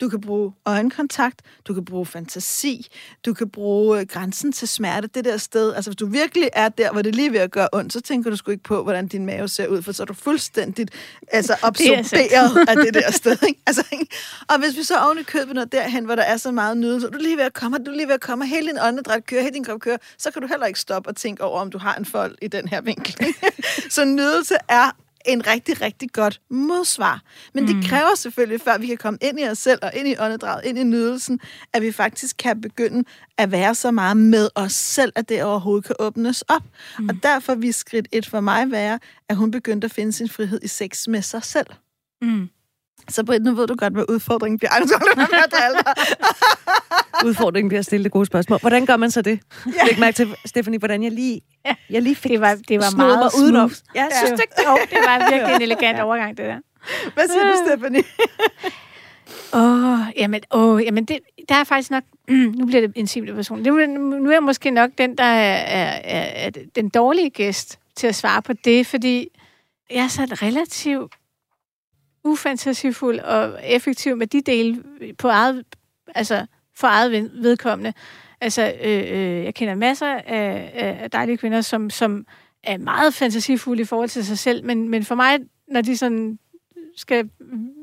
Du kan bruge øjenkontakt, du kan bruge fantasi, du kan bruge øh, grænsen til smerte, det der sted. Altså, hvis du virkelig er der, hvor det lige ved at gøre ondt, så tænker du sgu ikke på, hvordan din mave ser ud, for så er du fuldstændigt altså, absorberet af det der sted. Ikke? Altså, ikke? Og hvis vi så oven i købet når derhen, hvor der er så meget nydelse, og du er lige ved at komme, du er lige ved at komme, hele din åndedræt kører, hele din krop kører, så kan du heller ikke stoppe og tænke over, om du har en fold i den her vinkel. så nydelse er en rigtig, rigtig godt modsvar. Men det mm. kræver selvfølgelig, før vi kan komme ind i os selv og ind i åndedraget, ind i nydelsen, at vi faktisk kan begynde at være så meget med os selv, at det overhovedet kan åbnes op. Mm. Og derfor vil skridt et for mig være, at hun begyndte at finde sin frihed i sex med sig selv. Mm. Så Britt, nu ved du godt, hvad udfordringen bliver. Ej, udfordringen bliver at stille det gode spørgsmål. Hvordan gør man så det? Ja. Læg mærke til, Stephanie, hvordan jeg lige, ja. jeg lige fik det var, det var meget mig udenom. Ja, ja. synes det? Jo, det var virkelig en elegant overgang, det der. Hvad siger du, Stephanie? Åh, oh, jamen, oh, jamen det, der er faktisk nok... Mm, nu bliver det en simpel person. Det, nu er jeg måske nok den, der er, er, er, er den dårlige gæst til at svare på det, fordi jeg er så relativt ufantasifuld og effektiv med de dele på eget, altså for eget vedkommende. Altså, øh, øh, jeg kender masser af, af dejlige kvinder, som, som er meget fantasifulde i forhold til sig selv, men, men for mig, når de sådan skal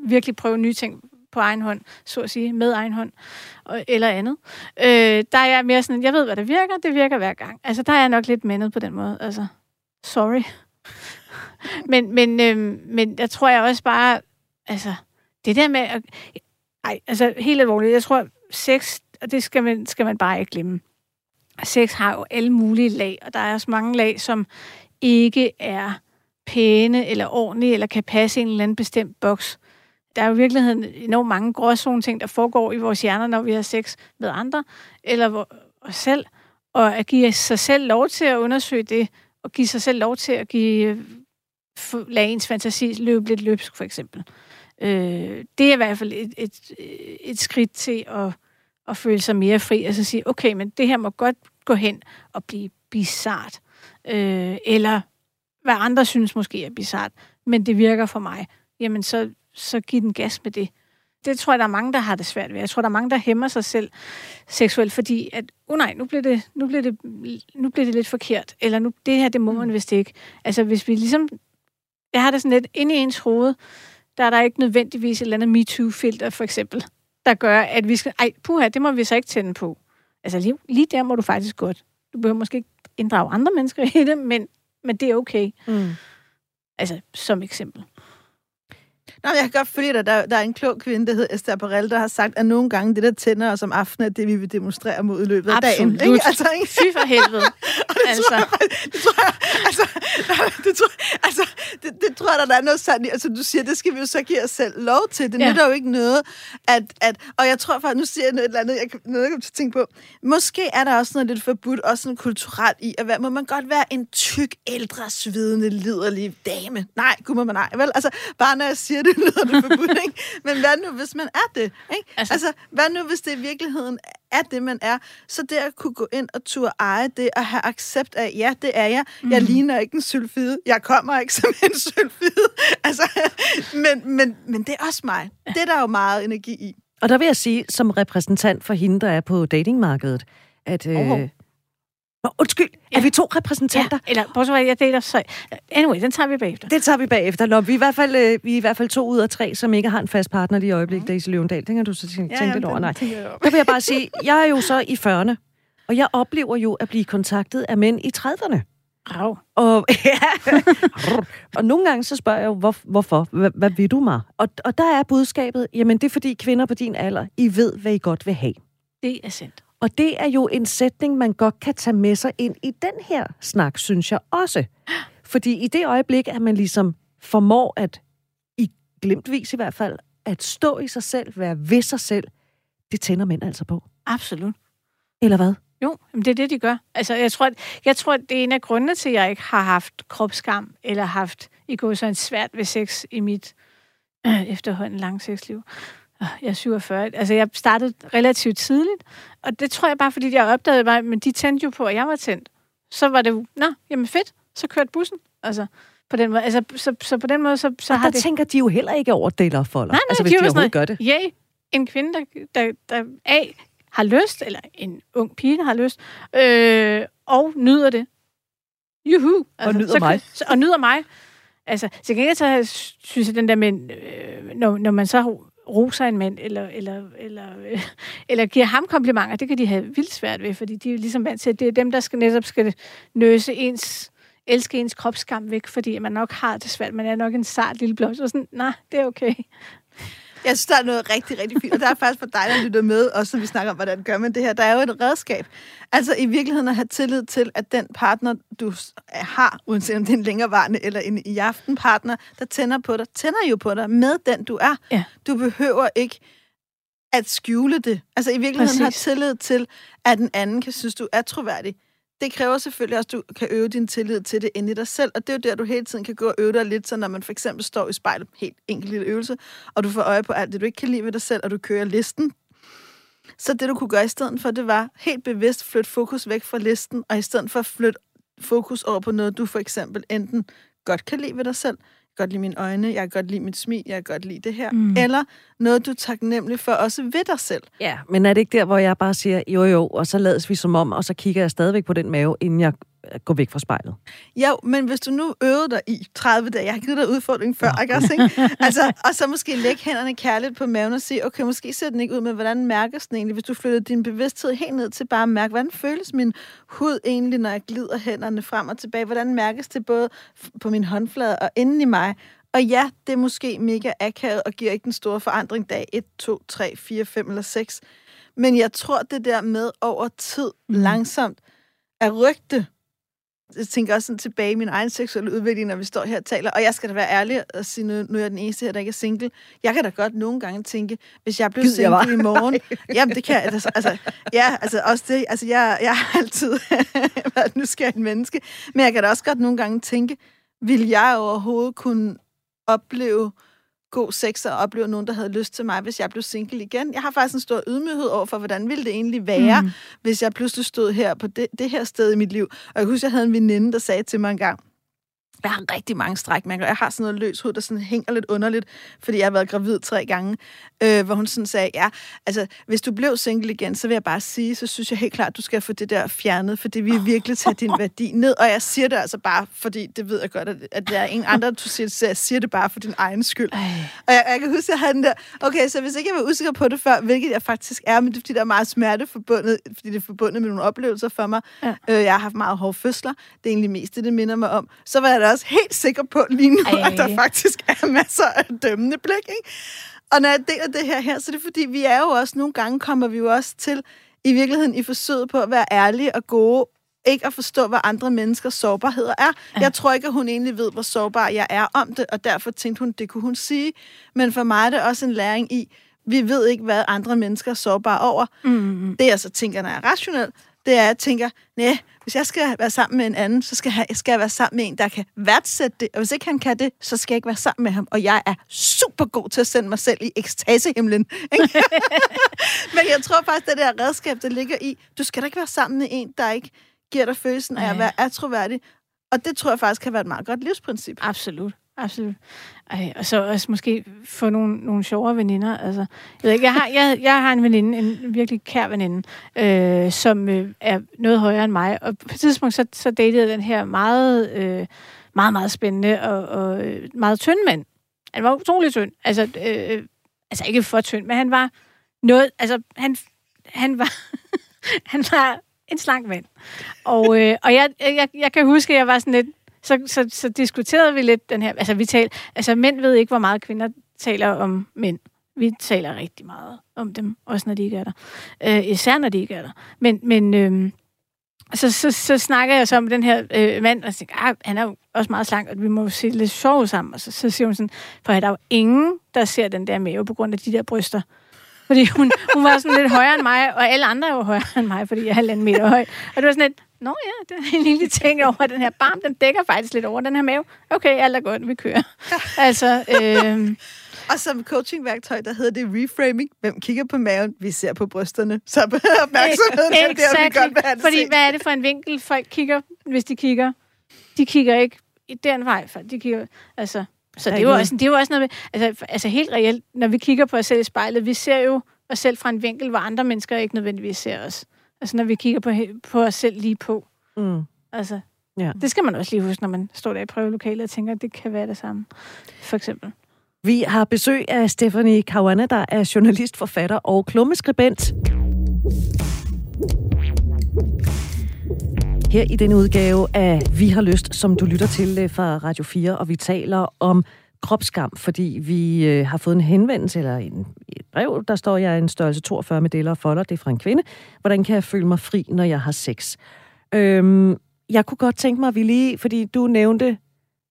virkelig prøve nye ting på egen hånd, så at sige, med egen hånd, og, eller andet, øh, der er jeg mere sådan, jeg ved, hvad der virker, det virker hver gang. Altså, der er jeg nok lidt mændet på den måde. Altså, sorry. men, men, øh, men jeg tror jeg også bare, altså, det der med, at, ej, altså, helt alvorligt, jeg tror, sex, og det skal man, skal man bare ikke glemme. Sex har jo alle mulige lag, og der er også mange lag, som ikke er pæne eller ordentlige, eller kan passe i en eller anden bestemt boks. Der er jo i virkeligheden enormt mange gråzone ting, der foregår i vores hjerner, når vi har sex med andre, eller os selv. Og at give sig selv lov til at undersøge det, og give sig selv lov til at give, lade ens fantasi løbe lidt løbsk, for eksempel. Øh, det er i hvert fald et, et, et skridt til at, at føle sig mere fri. Altså sige, okay, men det her må godt gå hen og blive bizart. Øh, eller hvad andre synes måske er bizart, men det virker for mig. Jamen, så, så giv den gas med det. Det tror jeg, der er mange, der har det svært ved. Jeg tror, der er mange, der hæmmer sig selv seksuelt, fordi at, oh nej, nu bliver det, nu bliver det, nu bliver det lidt forkert, eller nu, det her, det må man mm. vist ikke. Altså, hvis vi ligesom, jeg har det sådan lidt inde i ens hoved, der er der ikke nødvendigvis et eller andet MeToo-filter, for eksempel, der gør, at vi skal... Ej, puha, det må vi så ikke tænde på. Altså, lige, lige der må du faktisk godt. Du behøver måske ikke inddrage andre mennesker i det, men, men det er okay. Mm. Altså, som eksempel. Nå, jeg kan godt følge dig. Der, der er en klog kvinde, der hedder Esther Perel, der har sagt, at nogle gange det, der tænder os om aftenen, er det, vi vil demonstrere mod i løbet af dagen. Absolut. Ikke? Altså, ikke? Fy for helvede. det, altså. tror jeg, det tror jeg, altså, det tror, altså, det, det, tror, at der er noget sandt i, altså du siger, det skal vi jo så give os selv lov til. Det Ja. nytter jo ikke noget, at, at, og jeg tror faktisk, nu siger jeg noget, et eller andet, jeg, noget, jeg kan tænke på. Måske er der også noget lidt forbudt, også sådan kulturelt i, at være, må man godt være en tyk, ældre, svidende, liderlig dame? Nej, gud må man nej. Vel, altså, bare når jeg siger det, lyder det forbudt, ikke? Men hvad nu, hvis man er det? Ikke? Altså- altså, hvad nu, hvis det i virkeligheden er det, man er? Så det at kunne gå ind og turde eje det, og have accept af, ja, det er jeg. Jeg ligner ikke en sylfide. Jeg kommer ikke som en sylfide. Altså, men, men, men det er også mig. Det er der jo meget energi i. Og der vil jeg sige, som repræsentant for hende, der er på datingmarkedet, at... Øh... Nå, undskyld, ja. er Ja. vi to repræsentanter? Ja, eller at jeg deler så... Anyway, den tager vi bagefter. Det tager vi bagefter. Nå, vi, er i hvert fald, øh, vi er i hvert fald to ud af tre, som ikke har en fast partner lige i øjeblikket, Daisy Løvendal. Den kan du så tænke, tænke lidt over. Nej. Der vil jeg bare sige, jeg er jo så i 40'erne, og jeg oplever jo at blive kontaktet af mænd i 30'erne. Rav. Og, ja, og nogle gange så spørger jeg jo, hvor, hvorfor? Hvad, hvad vil du mig? Og, og der er budskabet, jamen det er fordi kvinder på din alder, I ved, hvad I godt vil have. Det er sandt. Og det er jo en sætning, man godt kan tage med sig ind i den her snak, synes jeg også. Fordi i det øjeblik, at man ligesom formår at, i glimtvis i hvert fald, at stå i sig selv, være ved sig selv, det tænder mænd altså på. Absolut. Eller hvad? Jo, men det er det, de gør. Altså, jeg tror, at, jeg tror, at det er en af grundene til, at jeg ikke har haft kropskam, eller haft i går så en svært ved sex i mit øh, efterhånden lange sexliv. Øh, Jeg er 47. Altså, jeg startede relativt tidligt, og det tror jeg bare, fordi jeg opdagede mig, men de tændte jo på, at jeg var tændt. Så var det jo, nå, jamen fedt, så kørte bussen. Altså, på den måde. Altså, så, så på den måde, så, så Og har der det... tænker de jo heller ikke over det, der folder. Nej, nej, altså, de hvis de, var sådan gør det. Yay, en kvinde, der, der, der A, har lyst, eller en ung pige, der har lyst, øh, og nyder det. Juhu. nyder så, mig. Så, og nyder mig. Altså, til gengæld så synes jeg, den der med, øh, når, når man så roser en mand, eller, eller, eller, øh, eller giver ham komplimenter, det kan de have vildt svært ved, fordi de er jo ligesom vant til, at det er dem, der skal netop skal nøse ens elske ens kropsskam væk, fordi man nok har det svært. Man er nok en sart lille blomst. Og sådan, nej, det er okay. Jeg synes, der er noget rigtig, rigtig fint. Og der er faktisk for dig, der lytter med, også når vi snakker om, hvordan gør man det her. Der er jo et redskab. Altså i virkeligheden at have tillid til, at den partner, du s- har, uanset om det er en længerevarende eller en i aften partner, der tænder på dig, tænder jo på dig med den, du er. Ja. Du behøver ikke at skjule det. Altså i virkeligheden Præcis. have tillid til, at den anden kan synes, du er troværdig. Det kræver selvfølgelig også, at du kan øve din tillid til det inde i dig selv, og det er jo der, du hele tiden kan gå og øve dig lidt, så når man for eksempel står i spejlet, helt enkelt lille øvelse, og du får øje på alt det, du ikke kan lide ved dig selv, og du kører listen. Så det, du kunne gøre i stedet for, det var helt bevidst flytte fokus væk fra listen, og i stedet for at flytte fokus over på noget, du for eksempel enten godt kan lide ved dig selv, godt lide mine øjne, jeg kan godt lide mit smil, jeg kan godt lide det her, Mm. mm. eller noget, du er taknemmelig for også ved dig selv. Ja, men er det ikke der, hvor jeg bare siger, jo jo, og så lades vi som om, og så kigger jeg stadigvæk på den mave, inden jeg øh, går væk fra spejlet. Jo, men hvis du nu øvede dig i 30 dage, jeg har givet dig udfordring før, ikke også, ikke? Altså, og så måske lægge hænderne kærligt på maven og sige, okay, måske ser den ikke ud, men hvordan mærkes den egentlig? Hvis du flytter din bevidsthed helt ned til bare at mærke, hvordan føles min hud egentlig, når jeg glider hænderne frem og tilbage? Hvordan mærkes det både på min håndflade og inden i mig? Og ja, det er måske mega akavet og giver ikke den store forandring dag 1, 2, 3, 4, 5 eller 6. Men jeg tror, det der med over tid, Mm. langsomt, er rygte, jeg tænker også sådan tilbage i min egen seksuelle udvikling, når vi står her og taler. Og jeg skal da være ærlig og sige, nu, nu er jeg den eneste her, der ikke er single. Jeg kan da godt nogle gange tænke, hvis jeg blev Gid, jeg single i morgen... Jamen, det kan jeg. Altså, altså, ja, altså også det. Altså, jeg, jeg har altid været et nysgerrigt menneske. Men jeg kan da også godt nogle gange tænke, vil jeg overhovedet kunne opleve god sex og opleve nogen, der havde lyst til mig, hvis jeg blev single igen. Jeg har faktisk en stor ydmyghed over for, hvordan ville det egentlig være, mm. hvis jeg pludselig stod her på det, det her sted i mit liv. Og jeg kan huske, jeg havde en veninde, der sagde til mig en gang, jeg har rigtig mange strækmærker. Jeg har sådan noget løs hud, der sådan hænger lidt underligt, fordi jeg har været gravid tre gange. Øh, hvor hun sådan sagde, ja, altså, hvis du blev single igen, så vil jeg bare sige, så synes jeg helt klart, du skal få det der fjernet, for det vil virkelig tage din værdi ned. Og jeg siger det altså bare, fordi det ved jeg godt, at, at der er ingen andre, du siger, så jeg siger det bare for din egen skyld. Ej. Og jeg, jeg kan huske, at jeg havde den der, okay, så hvis ikke jeg var usikker på det før, hvilket jeg faktisk er, men det er fordi, der er meget smerte forbundet, fordi det er forbundet med nogle oplevelser for mig. Ja. Øh, jeg har haft meget hårde fødsler, det er egentlig mest det, det minder mig om. Så var jeg da også helt sikker på lige nu, Ej. at der faktisk er masser af dømmende blik, ikke? Og når jeg deler det her her, så er det fordi, vi er jo også, nogle gange kommer vi jo også til, i virkeligheden i forsøget på at være ærlige og gode, ikke at forstå, hvad andre menneskers sårbarheder er. Ja. Jeg tror ikke, at hun egentlig ved, hvor sårbar jeg er om det, og derfor tænkte hun, det kunne hun sige. Men for mig er det også en læring i, vi ved ikke, hvad andre mennesker er sårbare over. Mm. Det, jeg så tænker, når jeg er rationel, det er, at jeg tænker, nej, hvis jeg skal være sammen med en anden, så skal jeg, skal jeg være sammen med en, der kan værdsætte det. Og hvis ikke han kan det, så skal jeg ikke være sammen med ham. Og jeg er super god til at sende mig selv i ekstasehimlen. Men jeg tror faktisk, det der redskab, der ligger i, du skal da ikke være sammen med en, der ikke giver dig følelsen af at være atroværdig. Og det tror jeg faktisk kan være et meget godt livsprincip. Absolut. Absolut. Ej, og så også måske få nogle, nogle sjovere veninder. Altså, jeg, ved ikke, jeg, har, jeg, jeg har en veninde, en virkelig kær veninde, øh, som øh, er noget højere end mig. Og på et tidspunkt så, så datede jeg den her meget, øh, meget, meget spændende og, og øh, meget tynd mand. Han var utrolig tynd. Altså, øh, altså ikke for tynd, men han var noget... Altså, han, han var... han var en slank mand. Og, øh, og jeg, jeg, jeg kan huske, at jeg var sådan lidt så, så, så diskuterede vi lidt den her... Altså, vi tal, altså, mænd ved ikke, hvor meget kvinder taler om mænd. Vi taler rigtig meget om dem, også når de ikke er der. Øh, især når de ikke er der. Men, men øh, så, så, så snakker jeg så om den her øh, mand, og tænker, ah, han er jo også meget slank, og vi må se lidt sjov sammen. Og så, så siger hun sådan, for der er jo ingen, der ser den der mave på grund af de der bryster. Fordi hun, hun var sådan lidt højere end mig, og alle andre er jo højere end mig, fordi jeg er halvanden meter høj. Og det var sådan lidt, Nå ja, det er en lille ting over den her barm. Den dækker faktisk lidt over den her mave. Okay, alt er godt, vi kører. altså, øh, og som coachingværktøj, der hedder det reframing. Hvem kigger på maven? Vi ser på brysterne. Så opmærksomheden er der, vi godt vil Fordi hvad er det for en vinkel, folk kigger, hvis de kigger? De kigger ikke i den vej, for de kigger... Altså, så det er, jo også, det er jo også noget med, altså, altså helt reelt, når vi kigger på os selv i spejlet, vi ser jo os selv fra en vinkel, hvor andre mennesker ikke nødvendigvis ser os. Altså når vi kigger på, på os selv lige på. Mm. Altså, ja. det skal man også lige huske, når man står der i prøvelokalet og tænker, at det kan være det samme. For eksempel. Vi har besøg af Stephanie Caruana, der er journalist, forfatter og klummeskribent. Her i denne udgave af Vi har lyst, som du lytter til øh, fra Radio 4, og vi taler om kropsskam, fordi vi øh, har fået en henvendelse, eller en, et brev, der står, jeg er en størrelse 42 med deler og folder, det er fra en kvinde. Hvordan kan jeg føle mig fri, når jeg har sex? Øhm, jeg kunne godt tænke mig, at vi lige, fordi du nævnte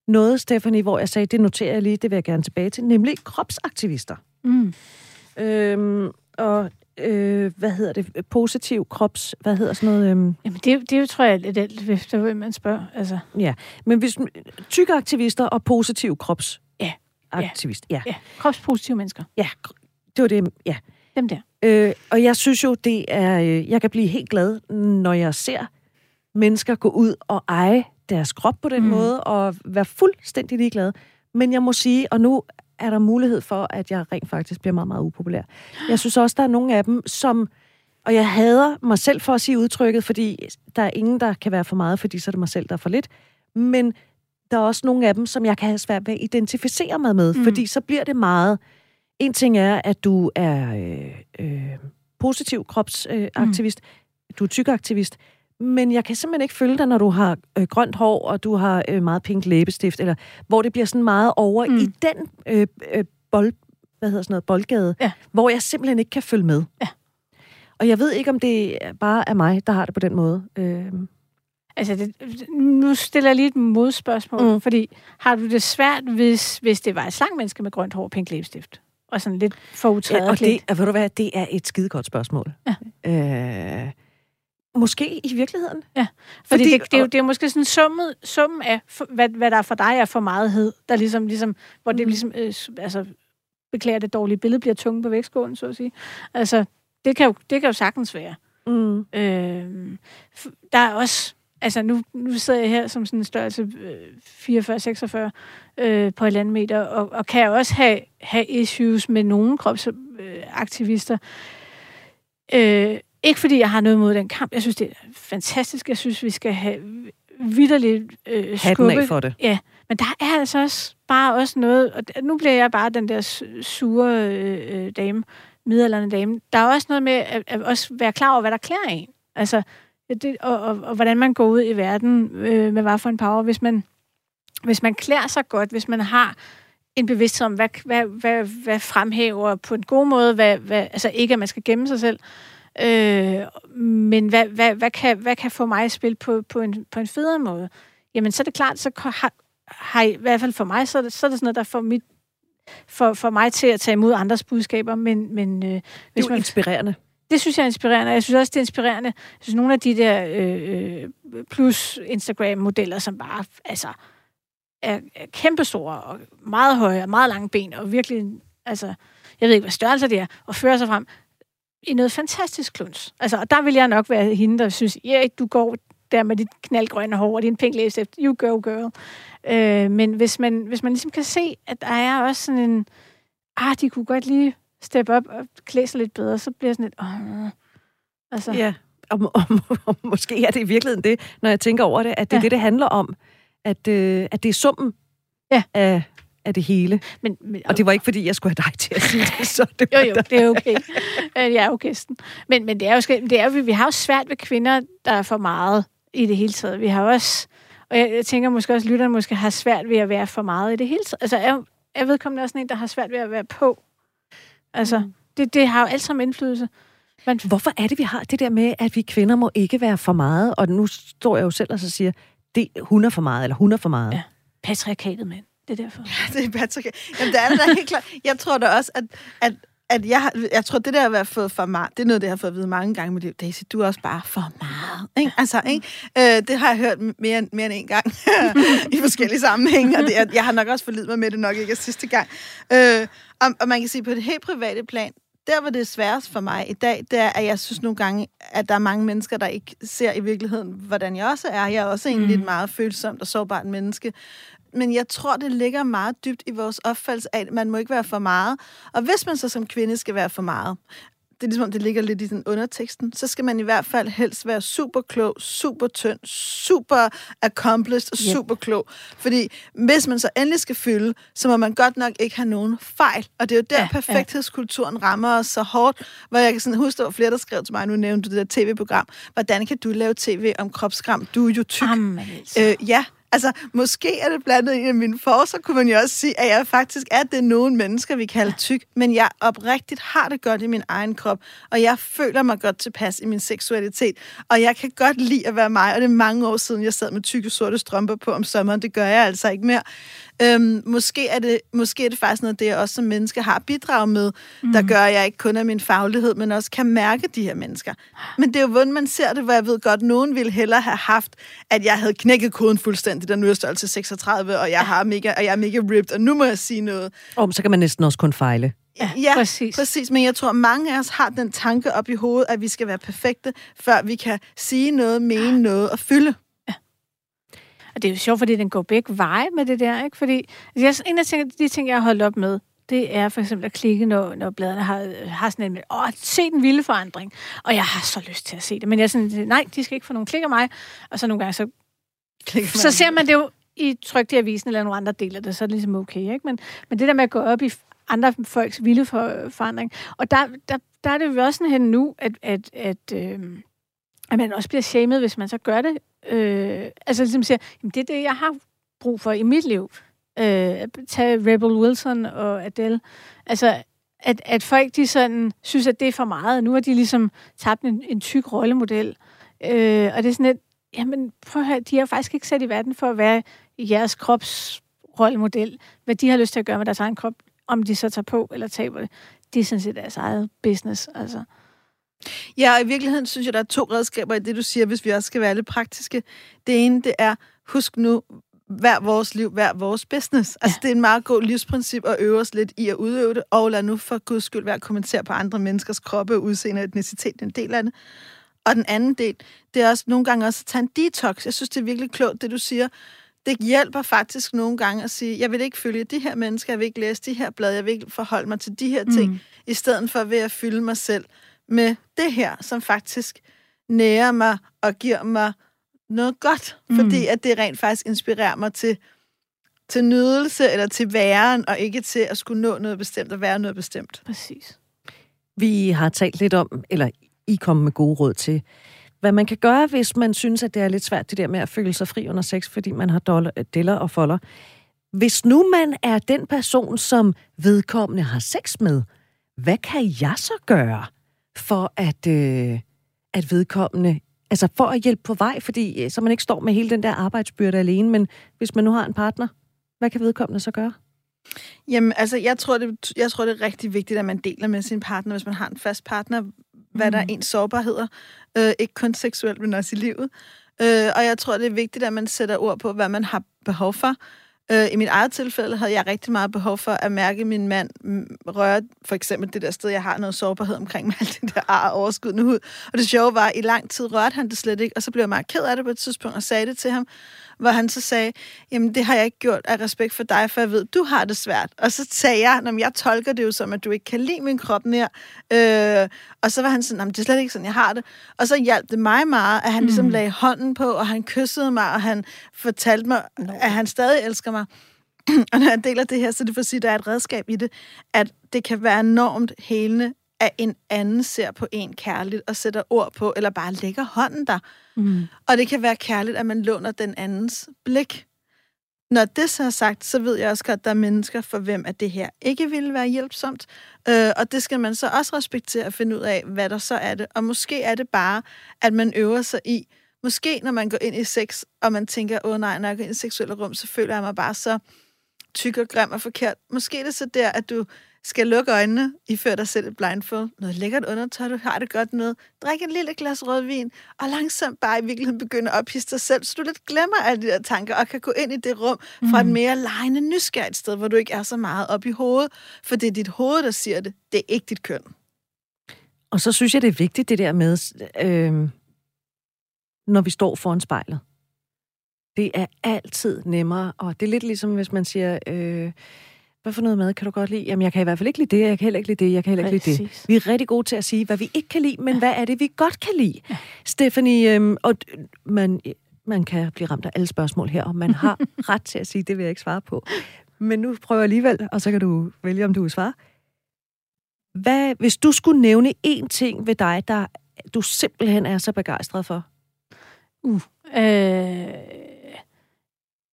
noget, Stephanie, hvor jeg sagde, det noterer jeg lige, det vil jeg gerne tilbage til, nemlig kropsaktivister. Mm. Øhm, og øh, hvad hedder det, positiv krops, hvad hedder sådan noget? Øhm... Jamen det, det tror jeg lidt alt hvem man spørger. Altså. Ja, men hvis tykke aktivister og positiv krops. Aktivist, ja. ja. Kropspositive mennesker. Ja, det var det, ja. Dem der. Øh, og jeg synes jo, det er, øh, jeg kan blive helt glad, når jeg ser mennesker gå ud og eje deres krop på den mm. måde, og være fuldstændig ligeglade. Men jeg må sige, og nu er der mulighed for, at jeg rent faktisk bliver meget, meget upopulær. Jeg synes også, der er nogle af dem, som... Og jeg hader mig selv for at sige udtrykket, fordi der er ingen, der kan være for meget, fordi så er det mig selv, der er for lidt. Men der er også nogle af dem, som jeg kan have svært ved at identificere mig med, mm. fordi så bliver det meget... En ting er, at du er øh, øh, positiv kropsaktivist, øh, mm. du er tykaktivist, men jeg kan simpelthen ikke følge dig, når du har øh, grønt hår, og du har øh, meget pink læbestift, eller hvor det bliver sådan meget over mm. i den øh, øh, bold, hvad hedder sådan noget, boldgade, ja. hvor jeg simpelthen ikke kan følge med. Ja. Og jeg ved ikke, om det bare er mig, der har det på den måde. Øh. Altså, det, nu stiller jeg lige et modspørgsmål, mm. fordi har du det svært, hvis, hvis det var et slangmenneske med grønt hår og pink læbestift? Og sådan lidt forudtaget ja, og det, og ved du hvad, det er et skide godt spørgsmål. Ja. Øh, Måske i virkeligheden. Ja, fordi, fordi det, det, er jo, det er måske sådan summet, summen af, hvad, hvad der for dig er for megethed, der ligesom, ligesom hvor det mm. ligesom, øh, altså, beklager det dårlige billede, bliver tunge på vægtskålen, så at sige. Altså, det kan jo, det kan jo sagtens være. Mm. Øh, der er også, altså nu, nu sidder jeg her som sådan en størrelse øh, 44-46 øh, på et andet meter, og, og kan også have, have issues med nogle kropsaktivister. Øh, ikke fordi jeg har noget mod den kamp. Jeg synes, det er fantastisk. Jeg synes, vi skal have vidderligt øh, skubbe. af for det. Ja, men der er altså også bare også noget, og nu bliver jeg bare den der sure øh, dame, middelalderne dame. Der er også noget med at, at også være klar over, hvad der klæder en. Altså, det, og, og, og hvordan man går ud i verden øh, med hvad for en power. Hvis man, hvis man klæder sig godt, hvis man har en bevidsthed om, hvad, hvad, hvad, hvad fremhæver på en god måde, hvad, hvad, altså ikke, at man skal gemme sig selv, Øh, men hvad, hvad, hvad, kan, hvad kan få mig at spille på, på, en, på en federe måde? Jamen, så er det klart, så har, har i hvert fald for mig, så er det, så er det sådan noget, der får mit for, for mig til at tage imod andres budskaber, men, men øh, Det hvis er jo man, inspirerende det synes jeg er inspirerende, jeg synes også, det er inspirerende. Jeg synes, nogle af de der øh, øh, plus Instagram-modeller, som bare altså, er, er kæmpestore og meget høje og meget lange ben, og virkelig, altså, jeg ved ikke, hvad størrelse det er, og fører sig frem i noget fantastisk kluns. Altså, og der vil jeg nok være hende, der synes, ja, yeah, du går der med dit knaldgrønne hår og din pink læbestift, you go girl. Øh, men hvis man, hvis man ligesom kan se, at der er også sådan en, ah, de kunne godt lige steppe op og klæde sig lidt bedre, så bliver jeg sådan lidt, åh, altså, Ja, og, og, og måske er det i virkeligheden det, når jeg tænker over det, at det er Ja. det, det handler om. At, øh, at det er summen Ja. af, af det hele. men, men, Og det var ikke, fordi jeg skulle have dig til at sige det, så det Jo, var jo, da- det er okay. Øh, Jeg er jo gæsten. Men, men det er jo, det er, jo- vi har jo svært ved kvinder, der er for meget i det hele taget. Vi har også, og jeg, jeg tænker måske også, at lytterne måske har svært ved at være for meget i det hele taget. Altså, jeg, jeg vedkommende også en, der har svært ved at være på. Altså, Mm. det, det har jo alt sammen indflydelse. Men, Hvorfor er det, vi har det der med, at vi kvinder må ikke være for meget? Og nu står jeg jo selv og så siger, det, hun er for meget, eller hun er for meget. Ja. patriarkatet, mand. Det er derfor. det er Patrick. Jamen, det er det da helt klart. Jeg tror da også, at, at, at jeg, har- jeg tror, det der at være fået for meget, det er noget, det jeg har fået at vide mange gange med det. Daisy, du er også bare for meget. Ikke? Altså, ikke? Øh, det har jeg hørt mere, end- mere end en gang i forskellige sammenhænge, og det, er- jeg har nok også forlidt mig med det nok ikke er sidste gang. Øh, og, og man kan sige, på det helt private plan, der, hvor det sværest for mig i dag, det er, at jeg synes nogle gange, at der er mange mennesker, der ikke ser i virkeligheden, hvordan jeg også er. Jeg er også egentlig Mm. et meget følsomt og sårbart menneske. Men jeg tror, det ligger meget dybt i vores opfattelse af, at man må ikke være for meget. Og hvis man så som kvinde skal være for meget, det er ligesom om, det ligger lidt i den underteksten, så skal man i hvert fald helst være super klog, super tynd, super accomplished og Yep. super klog. Fordi hvis man så endelig skal fylde, så må man godt nok ikke have nogen fejl. Og det er jo der, Ja, ja, ja. perfekthedskulturen rammer os så hårdt, hvor jeg kan sådan huske, der var flere, der skrev til mig, nu nævnte du det der tv-program, hvordan kan du lave tv om kropskram? Du er jo tyk. Jamen, altså. Øh, ja, altså måske er det blandt andet en af mine forser, kunne man jo også sige, at jeg faktisk er det nogle mennesker, vi kalder tyk, men jeg oprigtigt har det godt i min egen krop, og jeg føler mig godt tilpas i min seksualitet, og jeg kan godt lide at være mig, og det er mange år siden, jeg sad med tykke sorte strømper på om sommeren, det gør jeg altså ikke mere. Øhm, måske, er det, måske er det faktisk noget, det jeg også som menneske har bidraget med, mm. der gør, at jeg ikke kun er min faglighed, men også kan mærke de her mennesker. Men det er jo hvordan man ser det, hvor jeg ved godt, nogen ville hellere have haft, at jeg havde knækket koden fuldstændig, der nu er størrelse 36, og jeg, har mega, og jeg er mega ripped, og nu må jeg sige noget. Og så kan man næsten også kun fejle. Ja, Ja, præcis. præcis. Men jeg tror, mange af os har den tanke op i hovedet, at vi skal være perfekte, før vi kan sige noget, mene noget og fylde. Og det er jo sjovt, fordi den går begge veje med det der, ikke? Fordi altså, jeg, en af de ting, jeg har holdt op med, det er for eksempel at klikke, når, når bladene har, har sådan en åh, se den vilde forandring. Og jeg har så lyst til at se det. Men jeg er sådan, nej, de skal ikke få nogen klik af mig. Og så nogle gange, så, så ser man det jo i trygt i avisen, eller nogle andre deler det, så er det ligesom okay, ikke? Men, men det der med at gå op i andre folks vilde for, forandring, og der, der, der er det jo også sådan hen nu, at, at, at, øh, at man også bliver shamed, hvis man så gør det. Øh, altså ligesom siger, jamen, det er det, jeg har brug for i mit liv. Øh, tag Rebel Wilson og Adele. Altså, at, at folk de sådan, synes, at det er for meget. Nu har de ligesom tabt en, en tyk rollemodel. Øh, og det er sådan lidt, jamen prøv at høre, de er faktisk ikke sat i verden for at være i jeres kropsrollemodel. Hvad de har lyst til at gøre med deres egen krop, om de så tager på eller taber det, det er sådan set deres eget business. Altså. Ja, og i virkeligheden synes jeg, der er to redskaber i det, du siger, hvis vi også skal være lidt praktiske. Det ene, det er, husk nu, hver vores liv, hver vores business. Altså, det er en meget god livsprincip at øve os lidt i at udøve det, og lad nu for guds skyld være at kommentere på andre menneskers kroppe, udseende og etnicitet, en del af det. Og den anden del, det er også nogle gange også at tage en detox. Jeg synes, det er virkelig klogt, det du siger. Det hjælper faktisk nogle gange at sige, jeg vil ikke følge de her mennesker, jeg vil ikke læse de her blade, jeg vil ikke forholde mig til de her ting, mm. i stedet for ved at fylde mig selv med det her, som faktisk nærer mig og giver mig noget godt, mm. fordi at det rent faktisk inspirerer mig til, til nydelse eller til væren, og ikke til at skulle nå noget bestemt og være noget bestemt. Præcis. Vi har talt lidt om, eller I kommer med gode råd til, hvad man kan gøre, hvis man synes, at det er lidt svært, det der med at føle sig fri under sex, fordi man har dollar, deller og folder. Hvis nu man er den person, som vedkommende har sex med, hvad kan jeg så gøre, for at, øh, at vedkommende, altså for at hjælpe på vej, fordi øh, så man ikke står med hele den der arbejdsbyrde alene, men hvis man nu har en partner, hvad kan vedkommende så gøre? Jamen, altså, jeg tror, det, jeg tror, det er rigtig vigtigt, at man deler med sin partner, hvis man har en fast partner, hvad mm. der er ens sårbarheder. Øh, ikke kun seksuelt, men også i livet. Øh, og jeg tror, det er vigtigt, at man sætter ord på, hvad man har behov for. Øh, I mit eget tilfælde havde jeg rigtig meget behov for at mærke min mand mm, røre, for eksempel det der sted, jeg har noget sårbarhed omkring med alt det der ar nu hud. Og det sjove var, at i lang tid rørte han det slet ikke, og så blev jeg meget ked af det på et tidspunkt og sagde det til ham hvor han så sagde, jamen det har jeg ikke gjort af respekt for dig, for jeg ved, du har det svært. Og så sagde jeg, når jeg tolker det jo som, at du ikke kan lide min krop mere. Øh, og så var han sådan, det er slet ikke sådan, jeg har det. Og så hjalp det mig meget, at han mm. ligesom lagde hånden på, og han kyssede mig, og han fortalte mig, no. at han stadig elsker mig. og når jeg deler det her, så det for at sige, at der er et redskab i det, at det kan være enormt helende, at en anden ser på en kærligt og sætter ord på, eller bare lægger hånden der. Mm. Og det kan være kærligt, at man låner den andens blik. Når det så er sagt, så ved jeg også godt, at der er mennesker, for hvem at det her ikke ville være hjælpsomt. Øh, og det skal man så også respektere at finde ud af, hvad der så er det. Og måske er det bare, at man øver sig i, måske når man går ind i sex, og man tænker, åh nej, når jeg går ind i seksuelle rum, så føler jeg mig bare så tyk og grim og forkert. Måske er det så der, at du skal lukke øjnene, før dig selv et blindfold, noget lækkert undertøj, du har det godt med, drik en lille glas rødvin, og langsomt bare i virkeligheden begynde at ophisse dig selv, så du lidt glemmer alle de der tanker, og kan gå ind i det rum fra et mm. mere lejende nysgerrigt sted, hvor du ikke er så meget op i hovedet, for det er dit hoved, der siger det, det er ikke dit køn. Og så synes jeg, det er vigtigt, det der med, øh, når vi står foran spejlet. Det er altid nemmere, og det er lidt ligesom, hvis man siger... Øh, hvad for noget mad kan du godt lide? Jamen, jeg kan i hvert fald ikke lide det, jeg kan heller ikke lide det, jeg kan heller ikke Præcis. lide det. Vi er rigtig gode til at sige, hvad vi ikke kan lide, men ja. hvad er det, vi godt kan lide? Ja. Stephanie, øhm, og man, man kan blive ramt af alle spørgsmål her, og man har ret til at sige, det vil jeg ikke svare på. Men nu prøver jeg alligevel, og så kan du vælge, om du vil svare. Hvad, hvis du skulle nævne én ting ved dig, der du simpelthen er så begejstret for? Uh, øh